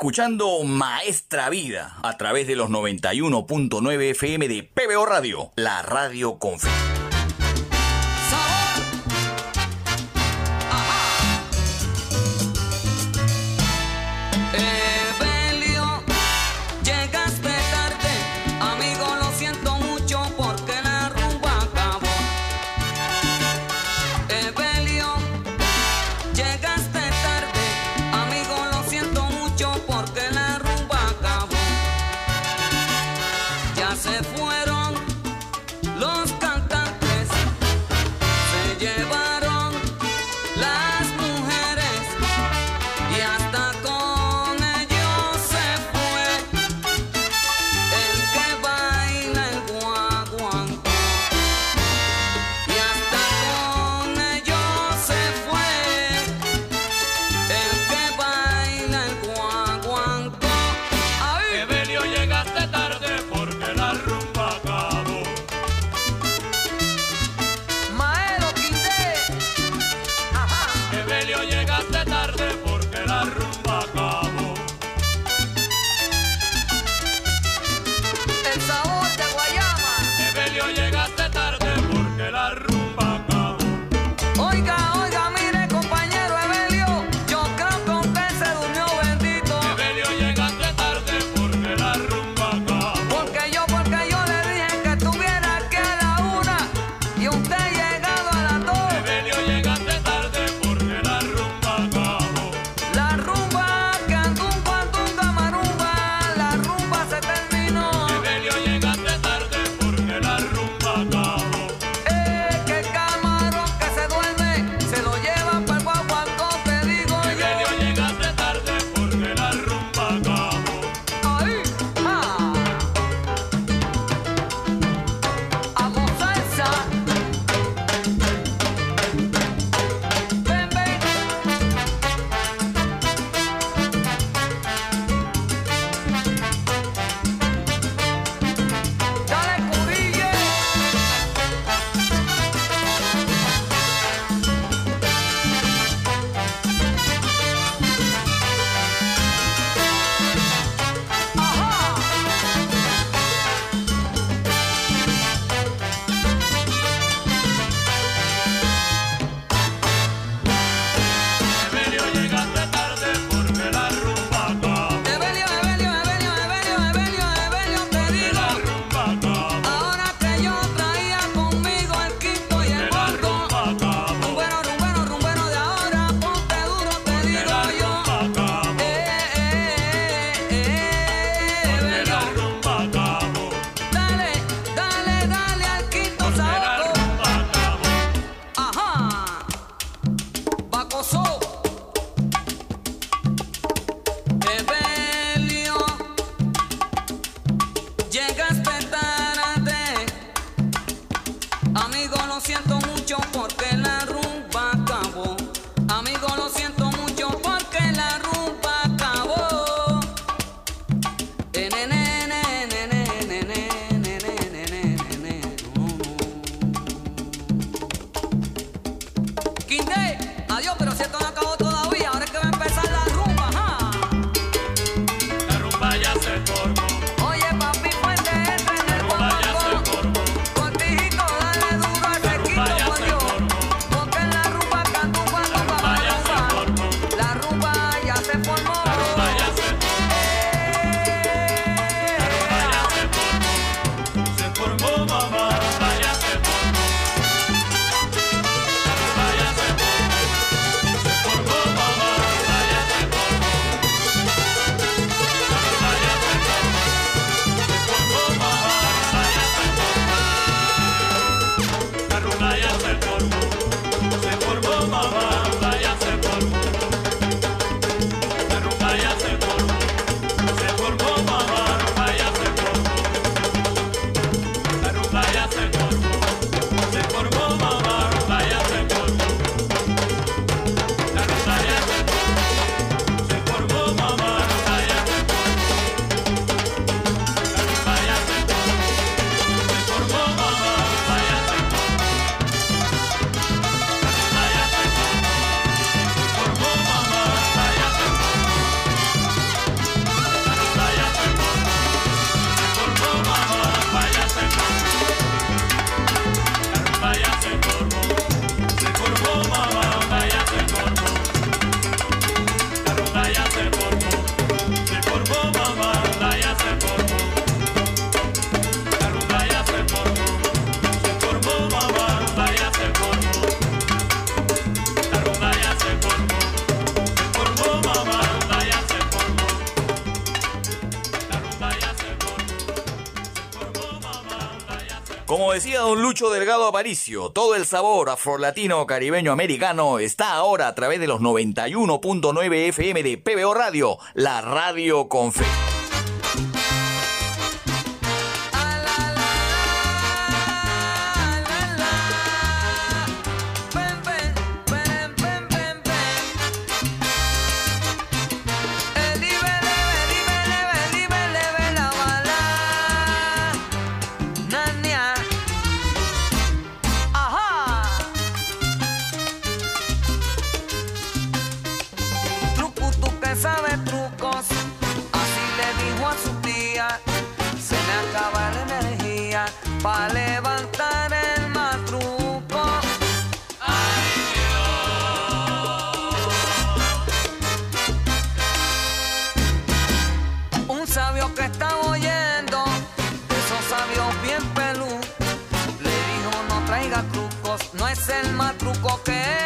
escuchando Maestra Vida a través de los 91.9 FM de PBO Radio, la radio con. Lucho Delgado Aparicio, todo el sabor afrolatino caribeño americano está ahora a través de los 91.9 FM de PBO Radio, la radio con fe. Okay.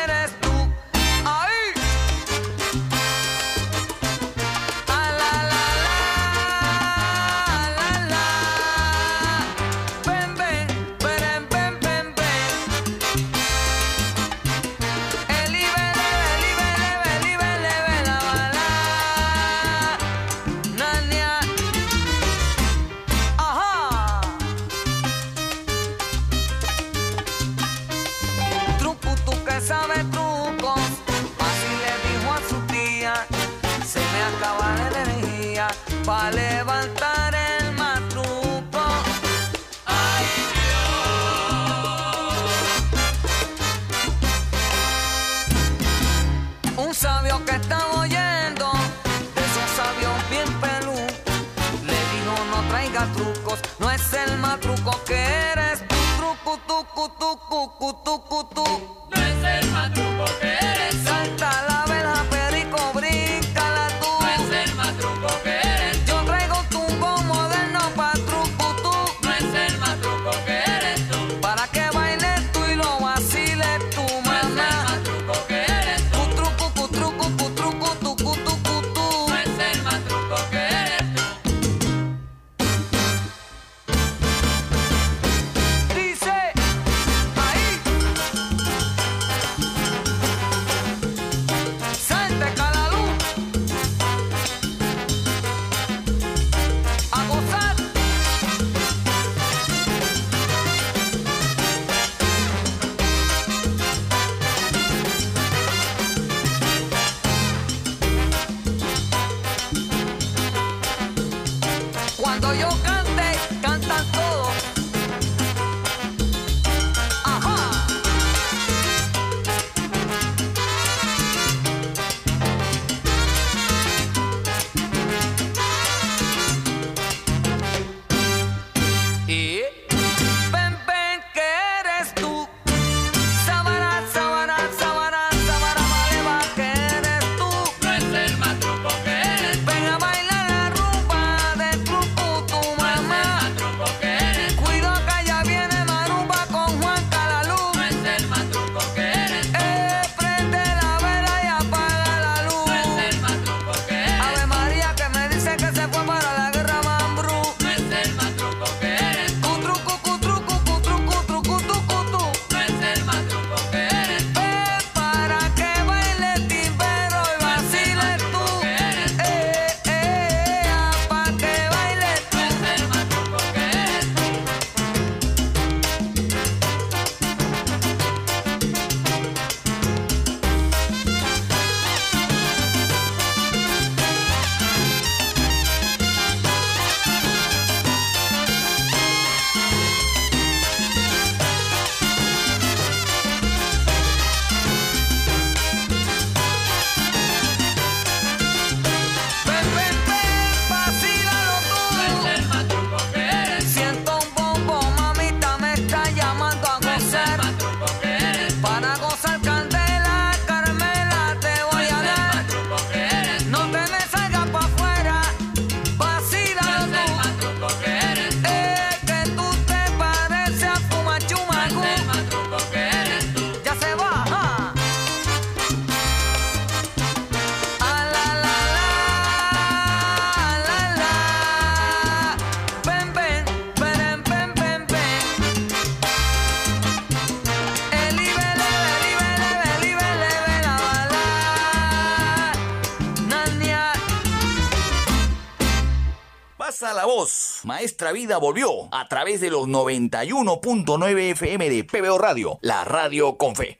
Maestra Vida volvió a través de los 91.9 FM de PBO Radio, la radio con fe.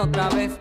otra vez.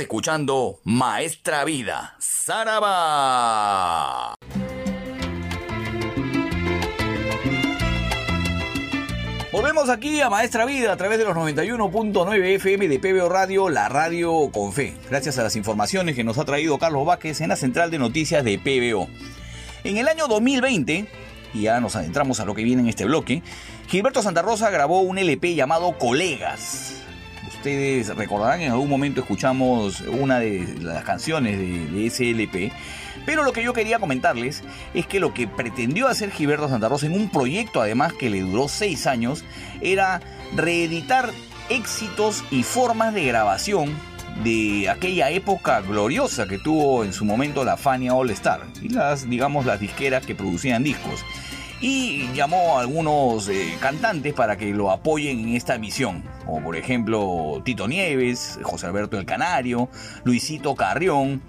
Escuchando Maestra Vida, Saraba. Volvemos aquí a Maestra Vida a través de los 91.9 FM de PBO Radio, la radio con fe. Gracias a las informaciones que nos ha traído Carlos Vázquez en la central de noticias de PBO. En el año 2020, y ya nos adentramos a lo que viene en este bloque, Gilberto Santa Rosa grabó un LP llamado Colegas. Ustedes recordarán, en algún momento escuchamos una de las canciones de, de ese LP. Pero lo que yo quería comentarles es que lo que pretendió hacer Gilberto Santa Rosa en un proyecto además que le duró seis años era reeditar éxitos y formas de grabación de aquella época gloriosa que tuvo en su momento la Fania All Star y las, digamos, las disqueras que producían discos. Y llamó a algunos eh, cantantes para que lo apoyen en esta misión, como por ejemplo Tito Nieves, José Alberto el Canario, Luisito Carrión,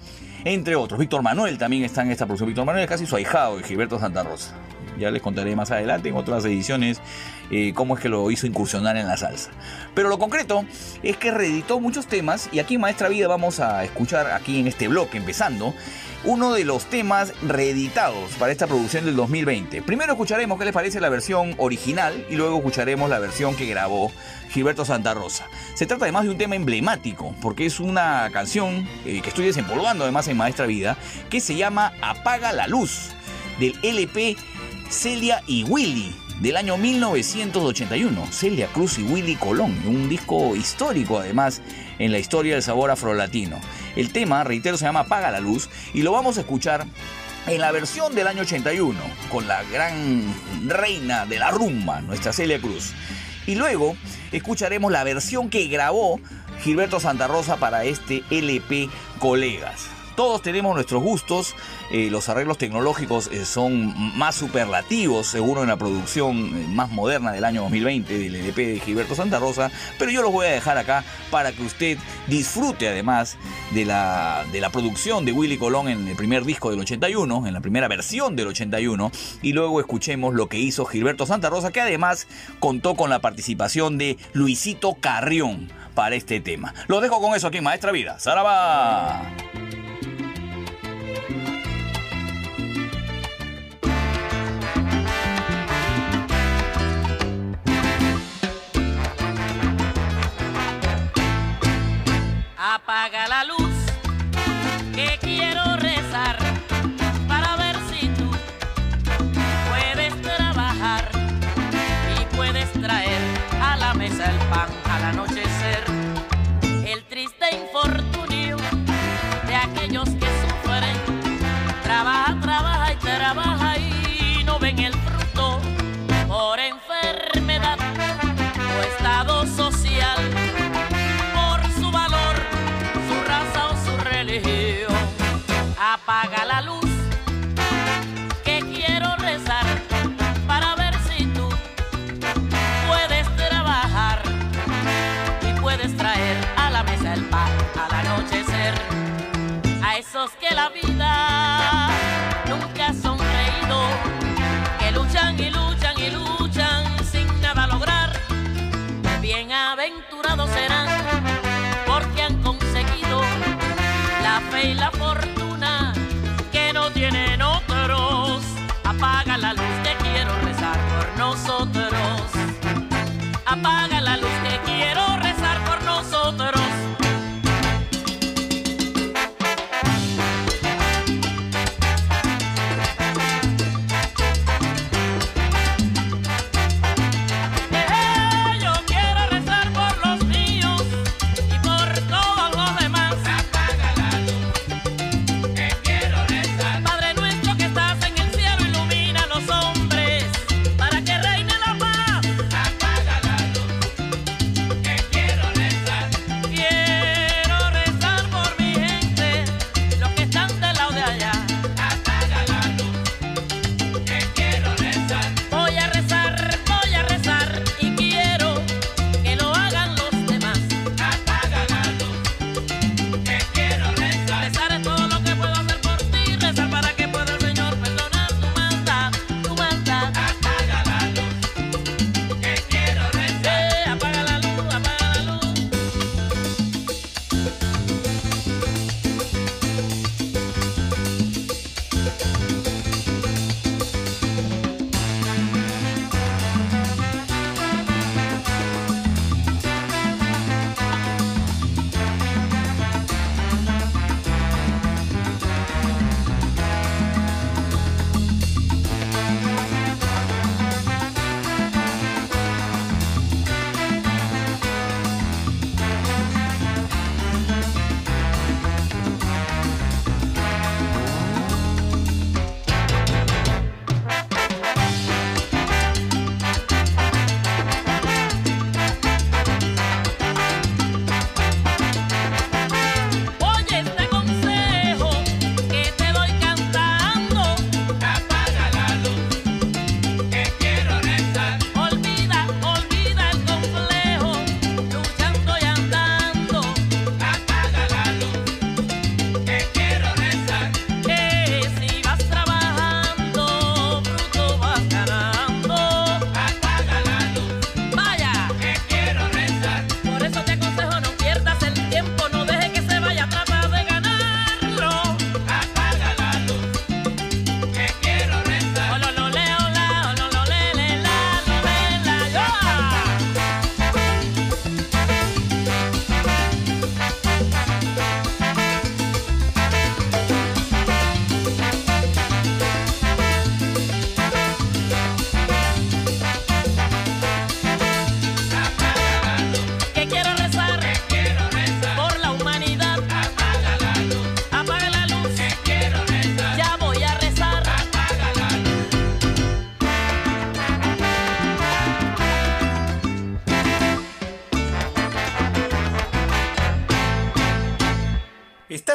entre otros. Víctor Manuel también está en esta producción. Víctor Manuel es casi su ahijado Gilberto Santa Rosa. Ya les contaré más adelante en otras ediciones eh, cómo es que lo hizo incursionar en la salsa. Pero lo concreto es que reeditó muchos temas y aquí Maestra Vida vamos a escuchar aquí en este bloque empezando uno de los temas reeditados para esta producción del 2020. Primero escucharemos qué les parece la versión original y luego escucharemos la versión que grabó Gilberto Santa Rosa. Se trata además de un tema emblemático porque es una canción eh, que estoy desempolvando además en Maestra Vida que se llama Apaga la Luz del LP Celia y Willy del año 1981, Celia Cruz y Willy Colón, un disco histórico además en la historia del sabor afrolatino. El tema, reitero, se llama Apaga la Luz y lo vamos a escuchar en la versión del año 81 con la gran reina de la rumba, nuestra Celia Cruz. Y luego escucharemos la versión que grabó Gilberto Santa Rosa para este LP Colegas. Todos tenemos nuestros gustos, eh, los arreglos tecnológicos eh, son más superlativos, seguro en la producción eh, más moderna del año 2020 del LP de Gilberto Santa Rosa, pero yo los voy a dejar acá para que usted disfrute además de la, de la producción de Willy Colón en el primer disco del 81, en la primera versión del 81, y luego escuchemos lo que hizo Gilberto Santa Rosa, que además contó con la participación de Luisito Carrión para este tema. Los dejo con eso aquí, Maestra Vida. ¡Saraba! Apaga la luz, que quiero que la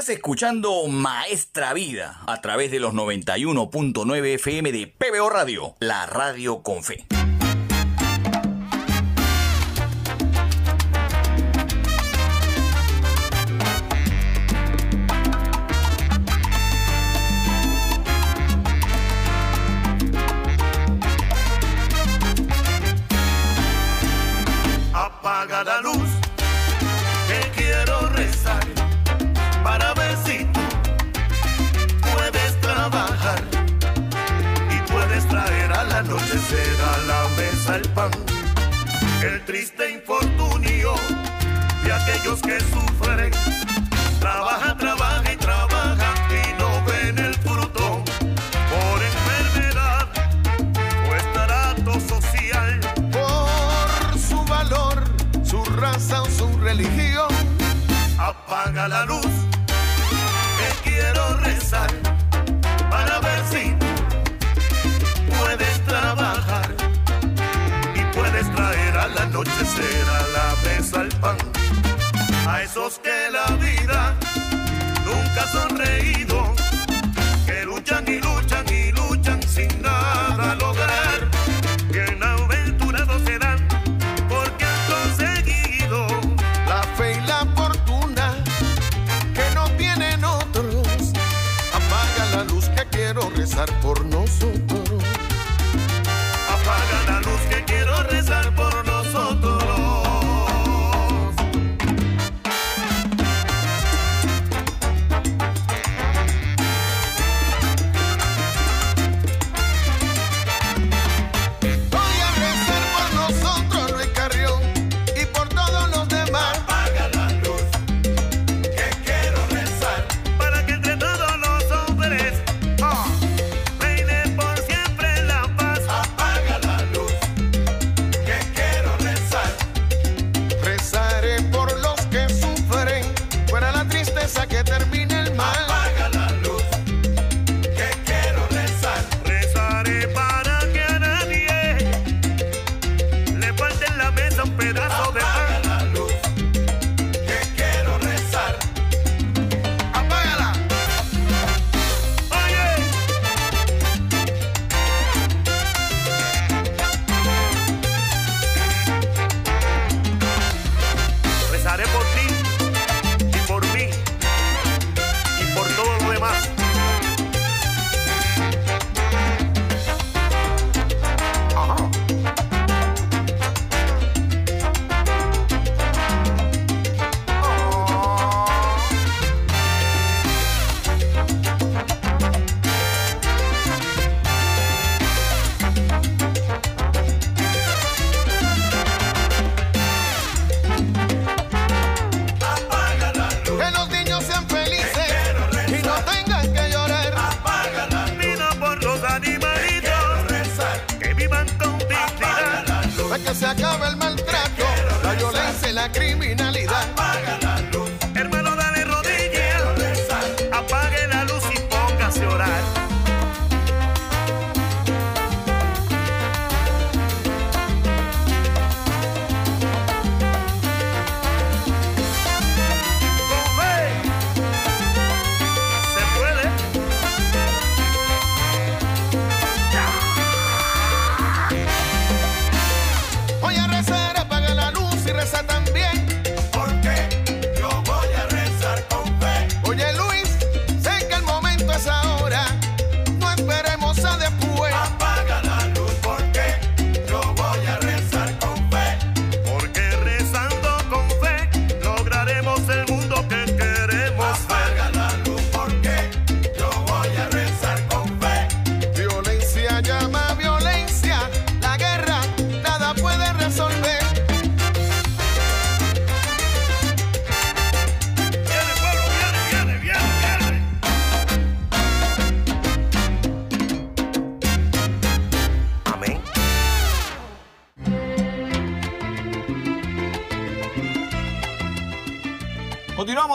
Estás escuchando Maestra Vida a través de los 91.9 FM de PBO Radio, la radio con fe.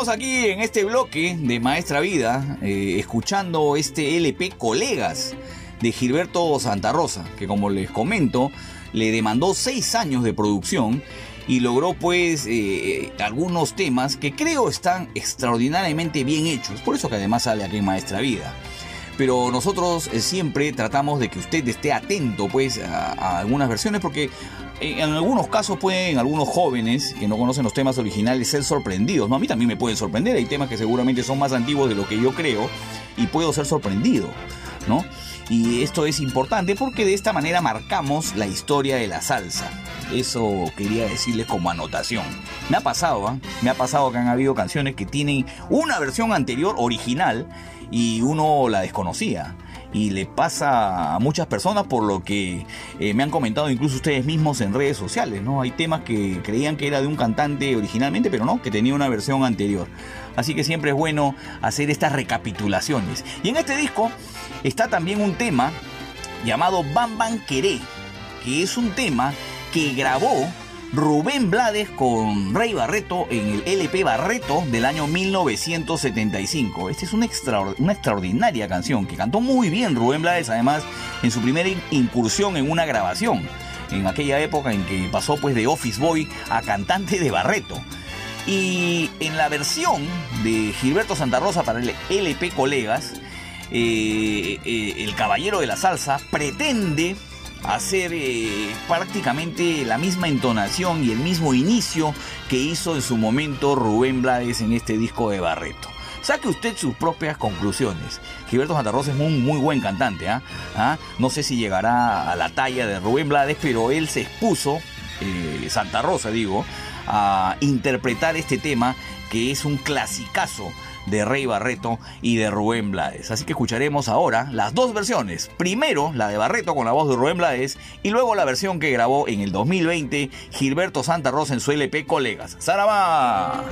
Estamos aquí en este bloque de Maestra Vida, eh, escuchando este LP Colegas de Gilberto Santa Rosa, que como les comento, le demandó seis años de producción y logró pues eh, eh, algunos temas que creo están extraordinariamente bien hechos, por eso que además sale aquí Maestra Vida. Pero nosotros siempre tratamos de que usted esté atento pues a, a, algunas versiones porque en algunos casos pueden algunos jóvenes que no conocen los temas originales ser sorprendidos. ¿no? A mí también me pueden sorprender, hay temas que seguramente son más antiguos de lo que yo creo y puedo ser sorprendido. ¿no? Y esto es importante porque de esta manera marcamos la historia de la salsa. Eso quería decirles como anotación. Me ha pasado, ¿ah? me ha pasado que han habido canciones que tienen una versión anterior original y uno la desconocía. Y le pasa a muchas personas por lo que eh, me han comentado incluso ustedes mismos en redes sociales, ¿no? Hay temas que creían que era de un cantante originalmente, pero no, que tenía una versión anterior. Así que siempre es bueno hacer estas recapitulaciones. Y en este disco está también un tema llamado Bam Bam Queré, que es un tema que grabó Rubén Blades con Rey Barreto en el LP Barreto del año 1975. Esta es una, extraor- una extraordinaria canción que cantó muy bien Rubén Blades, además en su primera in- incursión en una grabación, en aquella época en que pasó pues de Office Boy a cantante de Barreto. Y en la versión de Gilberto Santa Rosa para el LP Colegas, eh, eh, el Caballero de la Salsa pretende hacer eh, prácticamente la misma entonación y el mismo inicio que hizo en su momento Rubén Blades en este disco de Barreto. Saque usted sus propias conclusiones. Gilberto Santa Rosa es un muy buen cantante. ¿ah? ¿Ah? No sé si llegará a la talla de Rubén Blades, pero él se expuso, eh, Santa Rosa digo, a interpretar este tema que es un clasicazo de Rey Barreto y de Rubén Blades. Así que escucharemos ahora las dos versiones. Primero la de Barreto con la voz de Rubén Blades y luego la versión que grabó en el 2020 Gilberto Santa Rosa en su LP Colegas. ¡Saraba!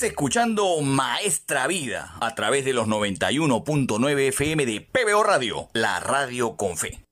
Estás escuchando Maestra Vida a través de los 91.9 FM de PBO Radio, la radio con fe.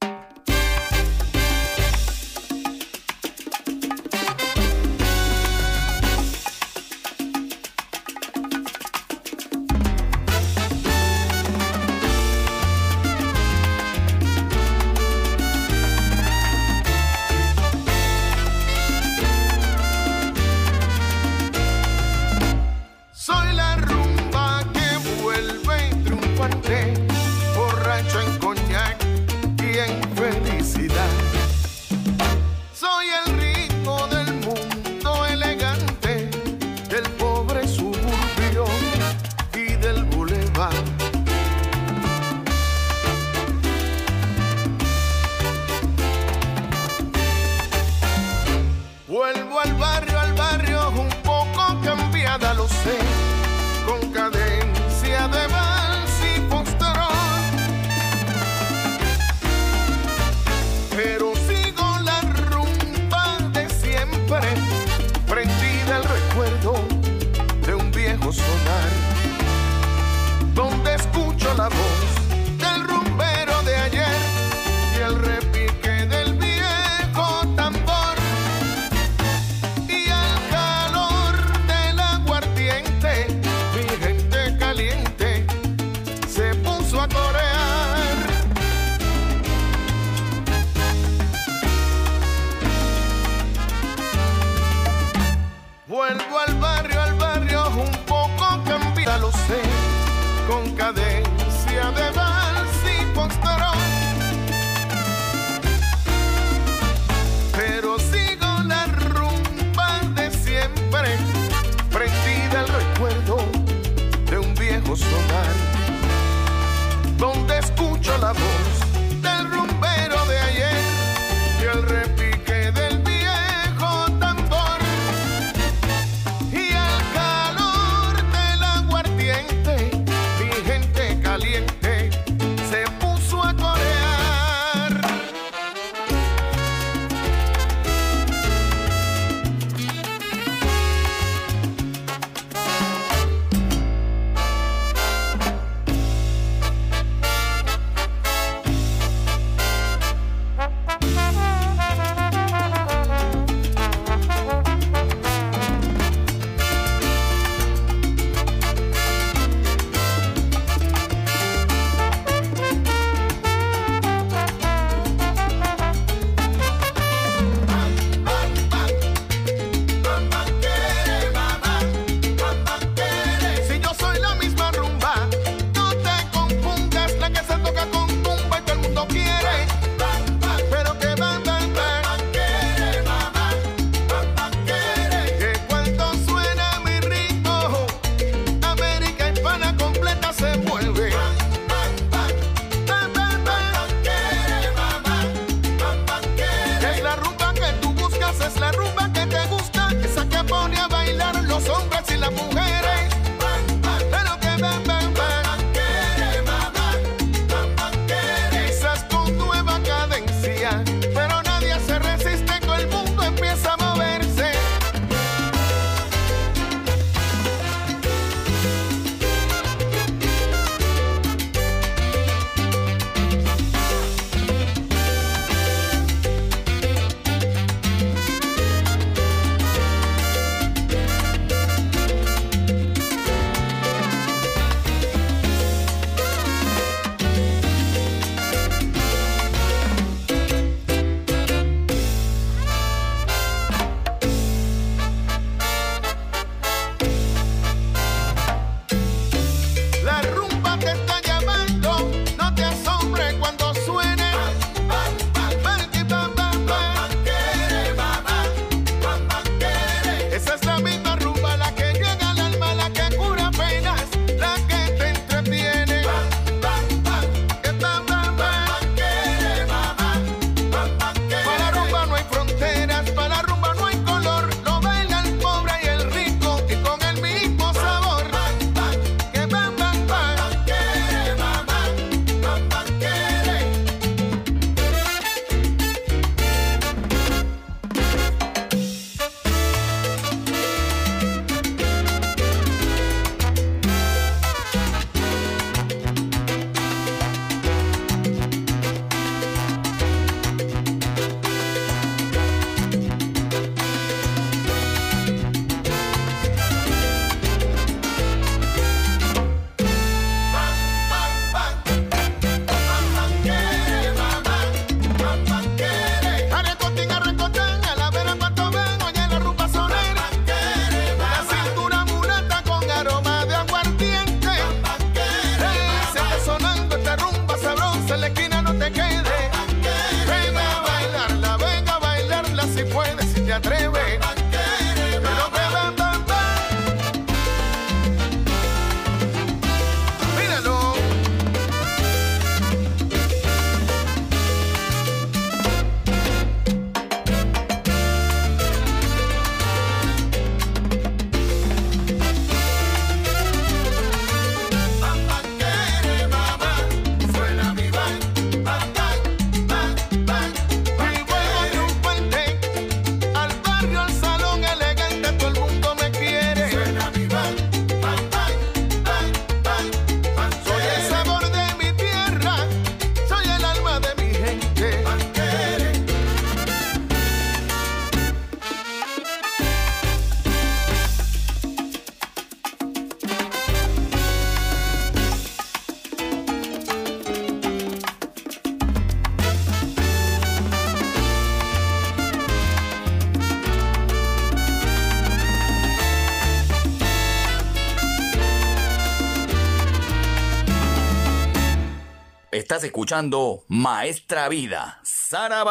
Estás escuchando Maestra Vida, Saraba.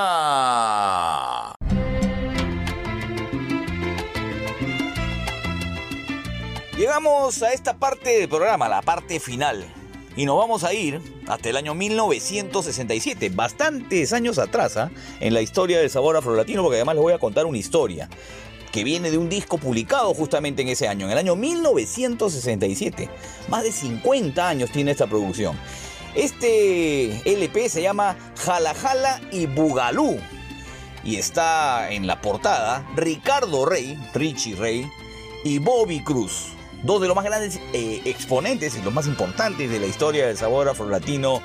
Llegamos a esta parte del programa, la parte final. Y nos vamos a ir hasta el año 1967, bastantes años atrás, ¿ah? en la historia del sabor afrolatino, porque además les voy a contar una historia que viene de un disco publicado justamente en ese año, en el año 1967. Más de 50 años tiene esta producción. Este LP se llama Jala Jala y Bugalú. Y está en la portada Ricardo Rey, Richie Rey y Bobby Cruz. Dos de los más grandes eh, exponentes y los más importantes de la historia del sabor afrolatino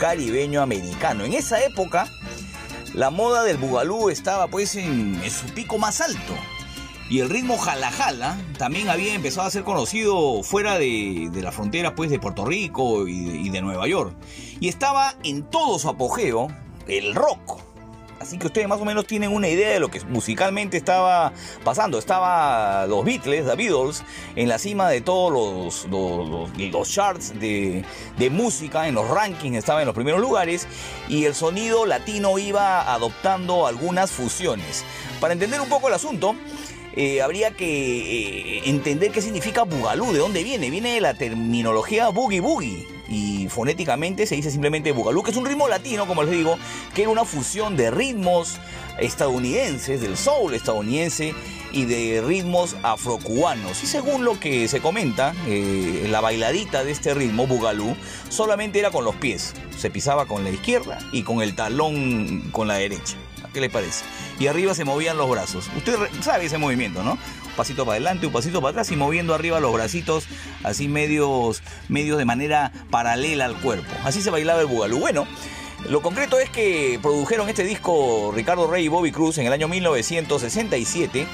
caribeño americano. En esa época, la moda del bugalú estaba pues en, en su pico más alto. Y el ritmo jala jala también había empezado a ser conocido fuera de, de la frontera pues de Puerto Rico y de, Nueva York. Y estaba en todo su apogeo el rock. Así que ustedes más o menos tienen una idea de lo que musicalmente estaba pasando. Estaba los Beatles, The Beatles, en la cima de todos los, los, los- los charts de, de música, en los rankings estaba en los primeros lugares y el sonido latino iba adoptando algunas fusiones. Para entender un poco el asunto, eh, habría que eh, entender qué significa bugalú, de dónde viene. Viene de la terminología boogie boogie. Y fonéticamente se dice simplemente bugalú, que es un ritmo latino, como les digo, que era una fusión de ritmos estadounidenses, del soul estadounidense y de ritmos afrocubanos. Y según lo que se comenta, eh, la bailadita de este ritmo, bugalú, solamente era con los pies. Se pisaba con la izquierda y con el talón con la derecha. ¿Qué le parece? Y arriba se movían los brazos. Usted sabe ese movimiento, ¿no? Un pasito para adelante, un pasito para atrás y moviendo arriba los bracitos así medios, medios de manera paralela al cuerpo. Así se bailaba el bugalú. Bueno, lo concreto es que produjeron este disco Ricardo Rey y Bobby Cruz en el año 1967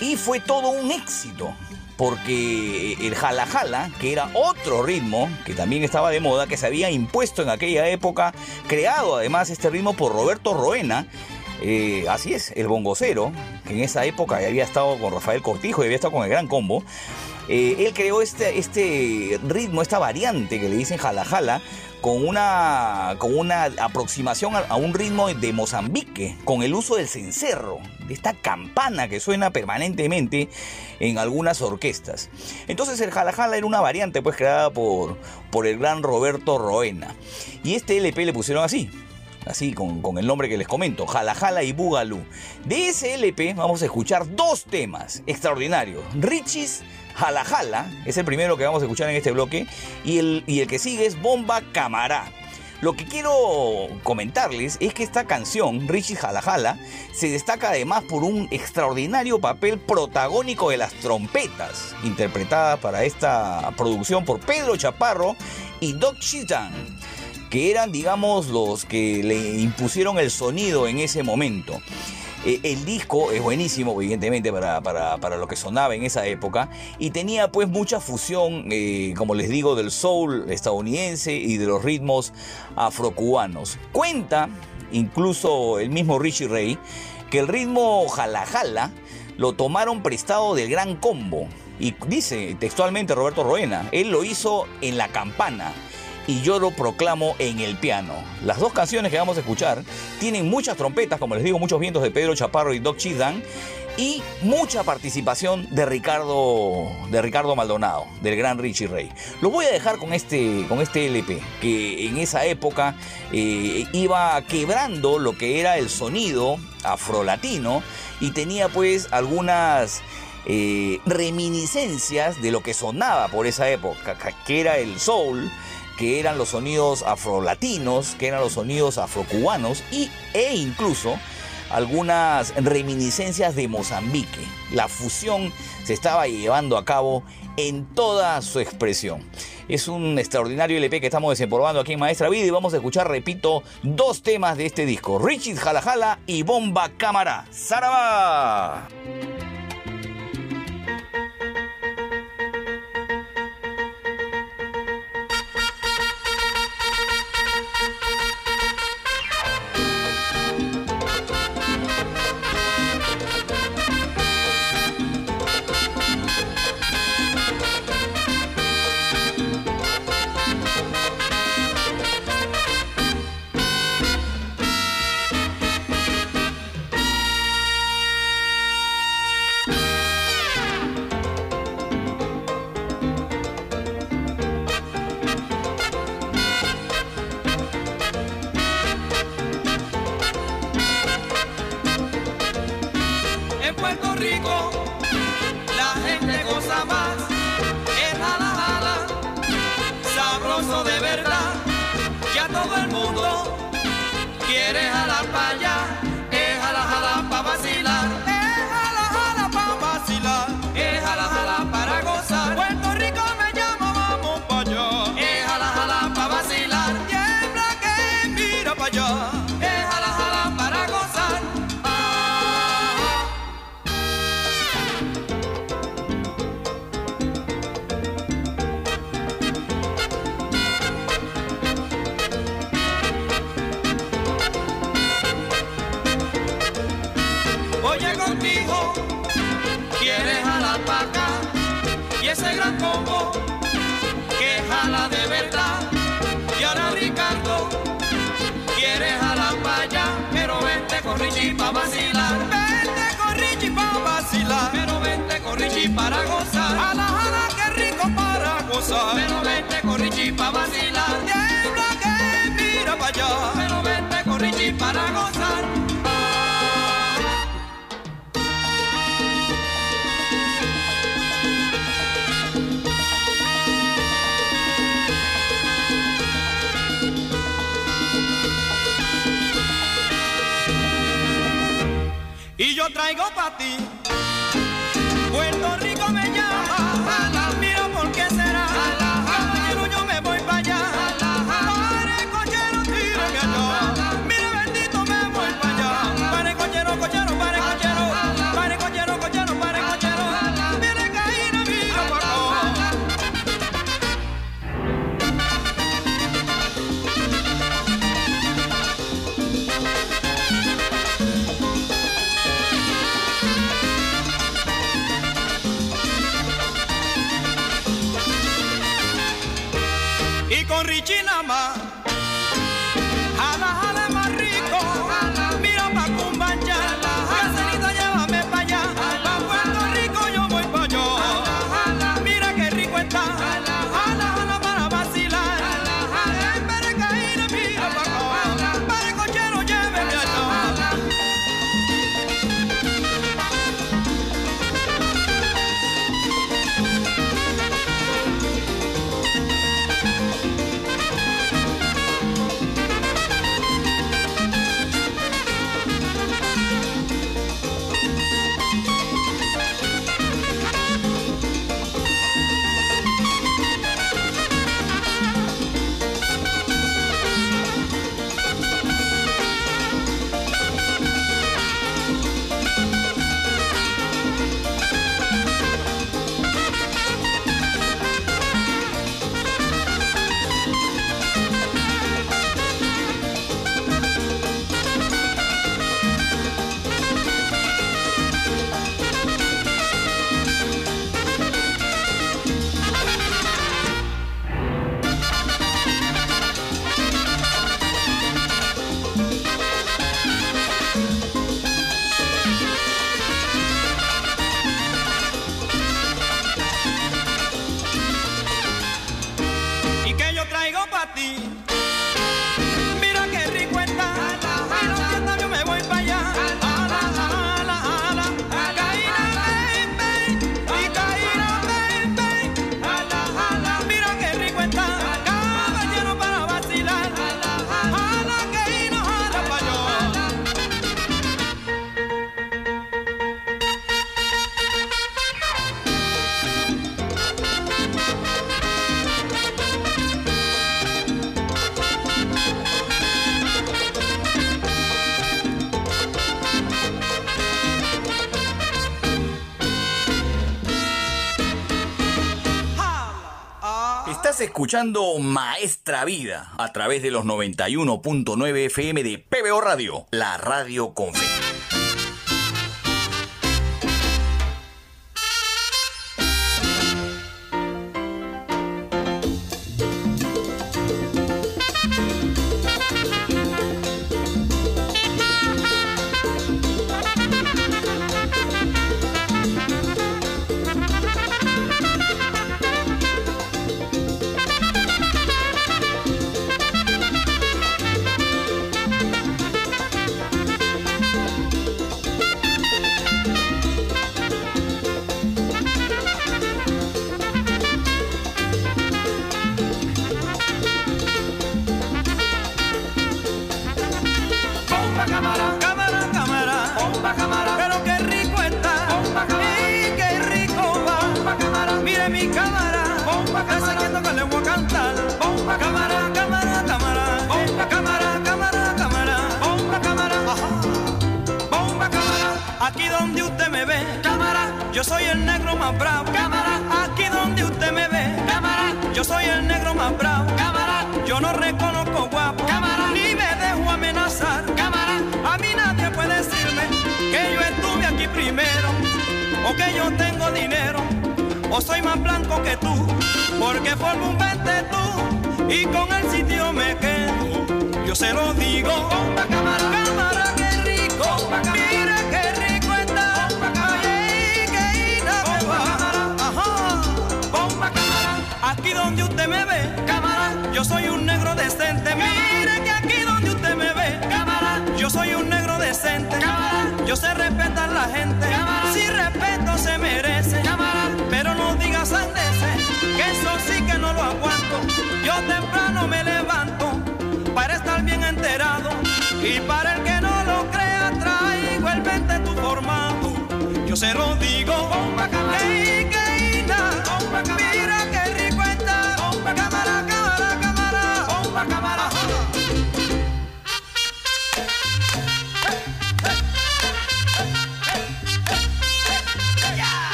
y fue todo un éxito. Porque el jala jala, que era otro ritmo que también estaba de moda, que se había impuesto en aquella época, creado además este ritmo por Roberto Roena, eh, así es, el bongocero, que en esa época había estado con Rafael Cortijo y había estado con el Gran Combo. eh, él creó este, este ritmo, esta variante que le dicen jala jala, con una, con una aproximación a, un ritmo de Mozambique, con el uso del cencerro, de esta campana que suena permanentemente en algunas orquestas. Entonces el jala jala era una variante pues creada por, por el gran Roberto Roena. Y este LP le pusieron así, así con, con el nombre que les comento, Jala Jala y Bugalú. De ese vamos a escuchar dos temas extraordinarios. Richie's Jala Jala, es el primero que vamos a escuchar en este bloque, y el, y el que sigue es Bomba Camará. Lo que quiero comentarles es que esta canción, Richie's Jala Jala, se destaca además por un extraordinario papel protagónico de las trompetas, interpretadas para esta producción por Pedro Chaparro y Doc Chitan que eran, digamos, los que le impusieron el sonido en ese momento. Eh, el disco es buenísimo, evidentemente, para, para- para lo que sonaba en esa época, y tenía pues mucha fusión, eh, como les digo, del soul estadounidense y de los ritmos afrocubanos. Cuenta, incluso el mismo Richie Ray, que el ritmo jala jala lo tomaron prestado del gran combo. Y dice textualmente Roberto Roena, él lo hizo en la campana y yo lo proclamo en el piano. Las dos canciones que vamos a escuchar tienen muchas trompetas, como les digo, muchos vientos de Pedro Chaparro y Doc Chidan y mucha participación de Ricardo de Ricardo Maldonado, del gran Richie Ray. Lo voy a dejar con este con este LP que en esa época eh, iba quebrando lo que era el sonido afrolatino y tenía pues algunas eh, reminiscencias de lo que sonaba por esa época, que era el soul, que eran los sonidos afrolatinos, que eran los sonidos afrocubanos y, e incluso algunas reminiscencias de Mozambique. La fusión se estaba llevando a cabo en toda su expresión. Es un extraordinario LP que estamos desempolvando aquí en Maestra Vida y vamos a escuchar, repito, dos temas de este disco, Richie Jala Jala y Bomba Cámara. ¡Saraba! escuchando Maestra Vida a través de los 91.9 FM de PBO Radio, la radio con.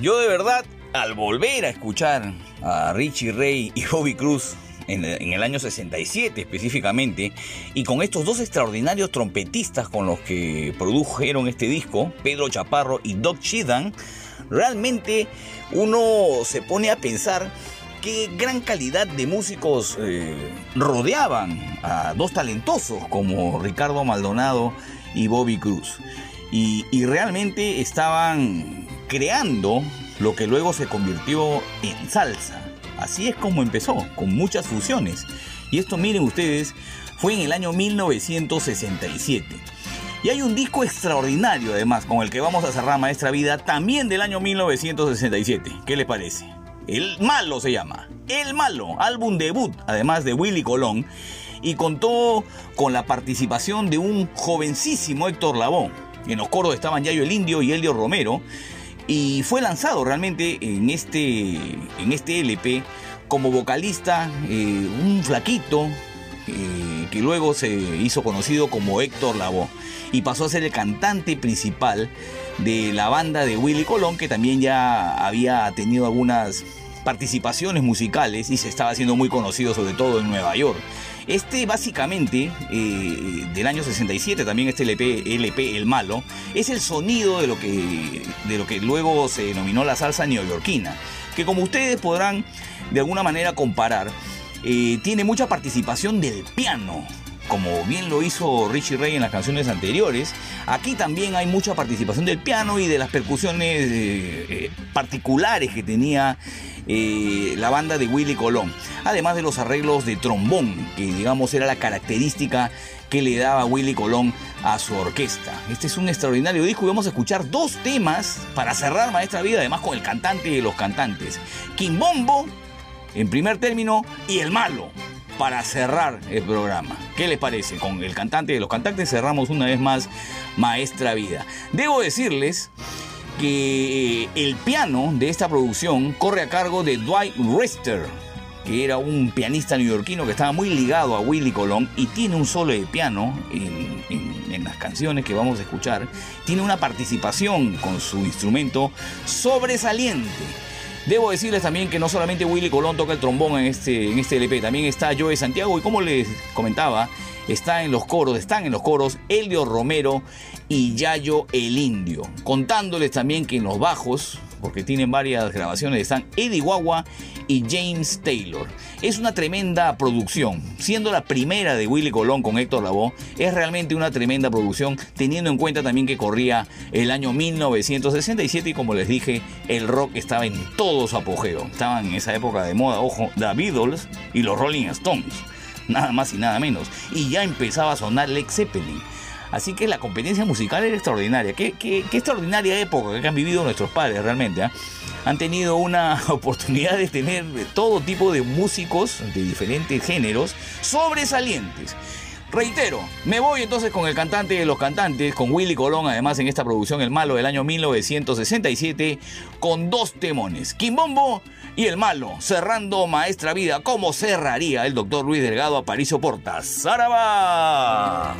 Yo de verdad, al volver a escuchar a Richie Ray y Bobby Cruz en, el año 67 específicamente, y con estos dos extraordinarios trompetistas con los que produjeron este disco, Pedro Chaparro y Doc Chidan, realmente uno se pone a pensar qué gran calidad de músicos eh, rodeaban a dos talentosos como Ricardo Maldonado y Bobby Cruz. Y realmente estaban creando lo que luego se convirtió en salsa. Así es como empezó, con muchas fusiones. Y esto miren ustedes, fue en el año 1967. Y hay un disco extraordinario además con el que vamos a cerrar Maestra Vida, también del año 1967. ¿Qué les parece? El Malo se llama. El Malo, álbum debut, además de Willy Colón, y contó con la participación de un jovencísimo Héctor Lavoe. En los coros estaban Yayo el Indio y Elio Romero, y fue lanzado realmente en este, en este LP como vocalista eh, un flaquito eh, que luego se hizo conocido como Héctor Lavoe y pasó a ser el cantante principal de la banda de Willy Colón que también ya había tenido algunas participaciones musicales y se estaba haciendo muy conocido sobre todo en Nueva York. Este básicamente, eh, del año 67, también este LP, LP El Malo, es el sonido de lo, que, de lo que luego se denominó la salsa neoyorquina, que como ustedes podrán de alguna manera comparar, eh, tiene mucha participación del piano, como bien lo hizo Richie Ray en las canciones anteriores, aquí también hay mucha participación del piano y de las percusiones eh, eh, particulares que tenía eh, la banda de Willy Colón, además de los arreglos de trombón, que digamos era la característica que le daba Willy Colón a su orquesta. Este es un extraordinario disco y vamos a escuchar dos temas para cerrar Maestra Vida, además con el cantante de los cantantes, Kimbombo en primer término y el malo para cerrar el programa. ¿Qué les parece? Con el cantante de los cantantes cerramos una vez más Maestra Vida. Debo decirles que eh, el piano de esta producción corre a cargo de Dwight Rister, que era un pianista neoyorquino que estaba muy ligado a Willy Colón y tiene un solo de piano en- en las canciones que vamos a escuchar. Tiene una participación con su instrumento sobresaliente. Debo decirles también que no solamente Willy Colón toca el trombón en este, en este LP, también está Joe Santiago y como les comentaba, está en los coros, están en los coros Elio Romero y Yayo el Indio. Contándoles también que en los bajos, porque tienen varias grabaciones, están Eddie Guagua y James Taylor. Es una tremenda producción, siendo la primera de Willy Colón con Héctor Lavoe, es realmente una tremenda producción, teniendo en cuenta también que corría el año 1967 y como les dije, el rock estaba en todo su apogeo. Estaban en esa época de moda, ojo, The Beatles y los Rolling Stones, nada más y nada menos. Y ya empezaba a sonar Led Zeppelin. Así que la competencia musical era extraordinaria. Qué extraordinaria época que han vivido nuestros padres realmente. ¿ah? Han tenido una oportunidad de tener todo tipo de músicos de diferentes géneros sobresalientes. Reitero, me voy entonces con el cantante de los cantantes, con Willy Colón, además en esta producción El Malo del año 1967, con dos temones, Kimbombo y El Malo, cerrando Maestra Vida, como cerraría el doctor Luis Delgado Aparicio Portas. ¡Zaraba!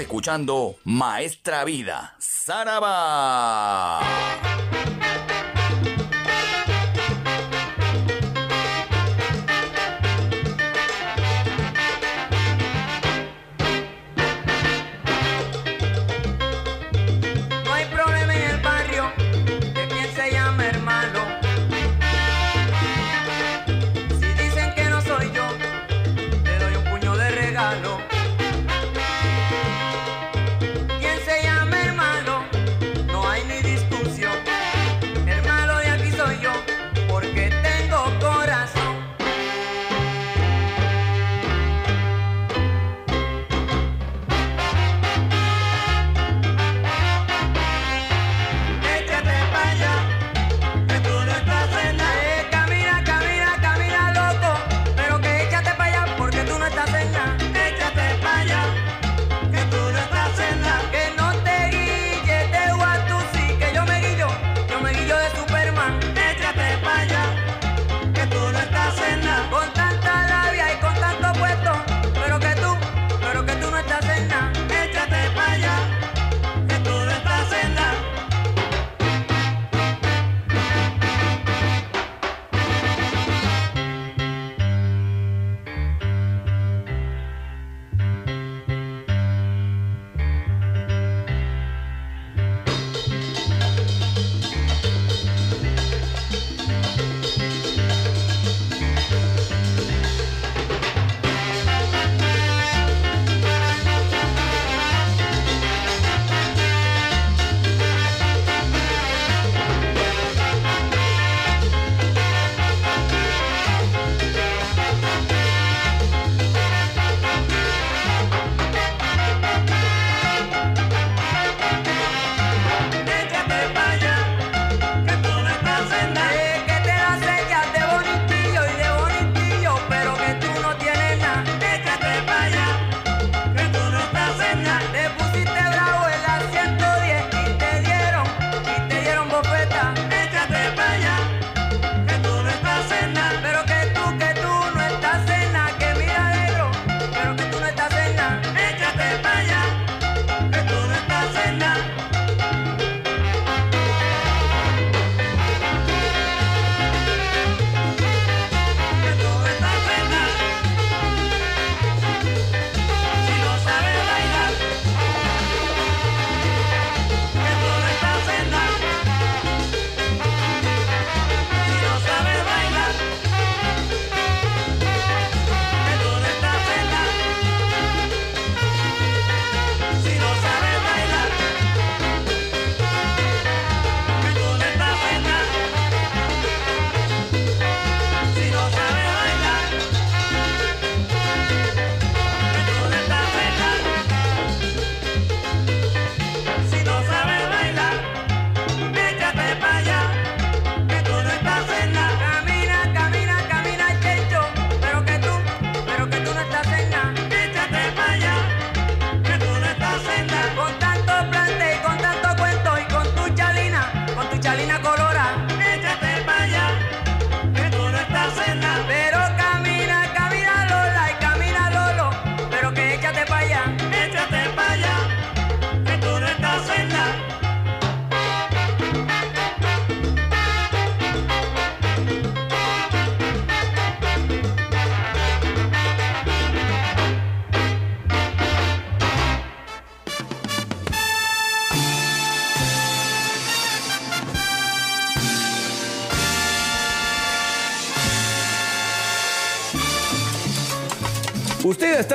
escuchando Maestra Vida, Saraba.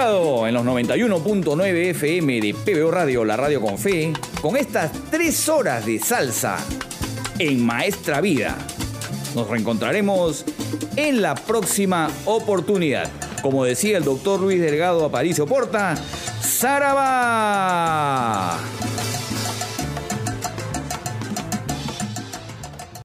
En los 91.9 FM de PBO Radio, la radio con fe, con estas tres horas de salsa en Maestra Vida. Nos reencontraremos en la próxima oportunidad. Como decía el doctor Luis Delgado Aparicio Porta, ¡Saraba!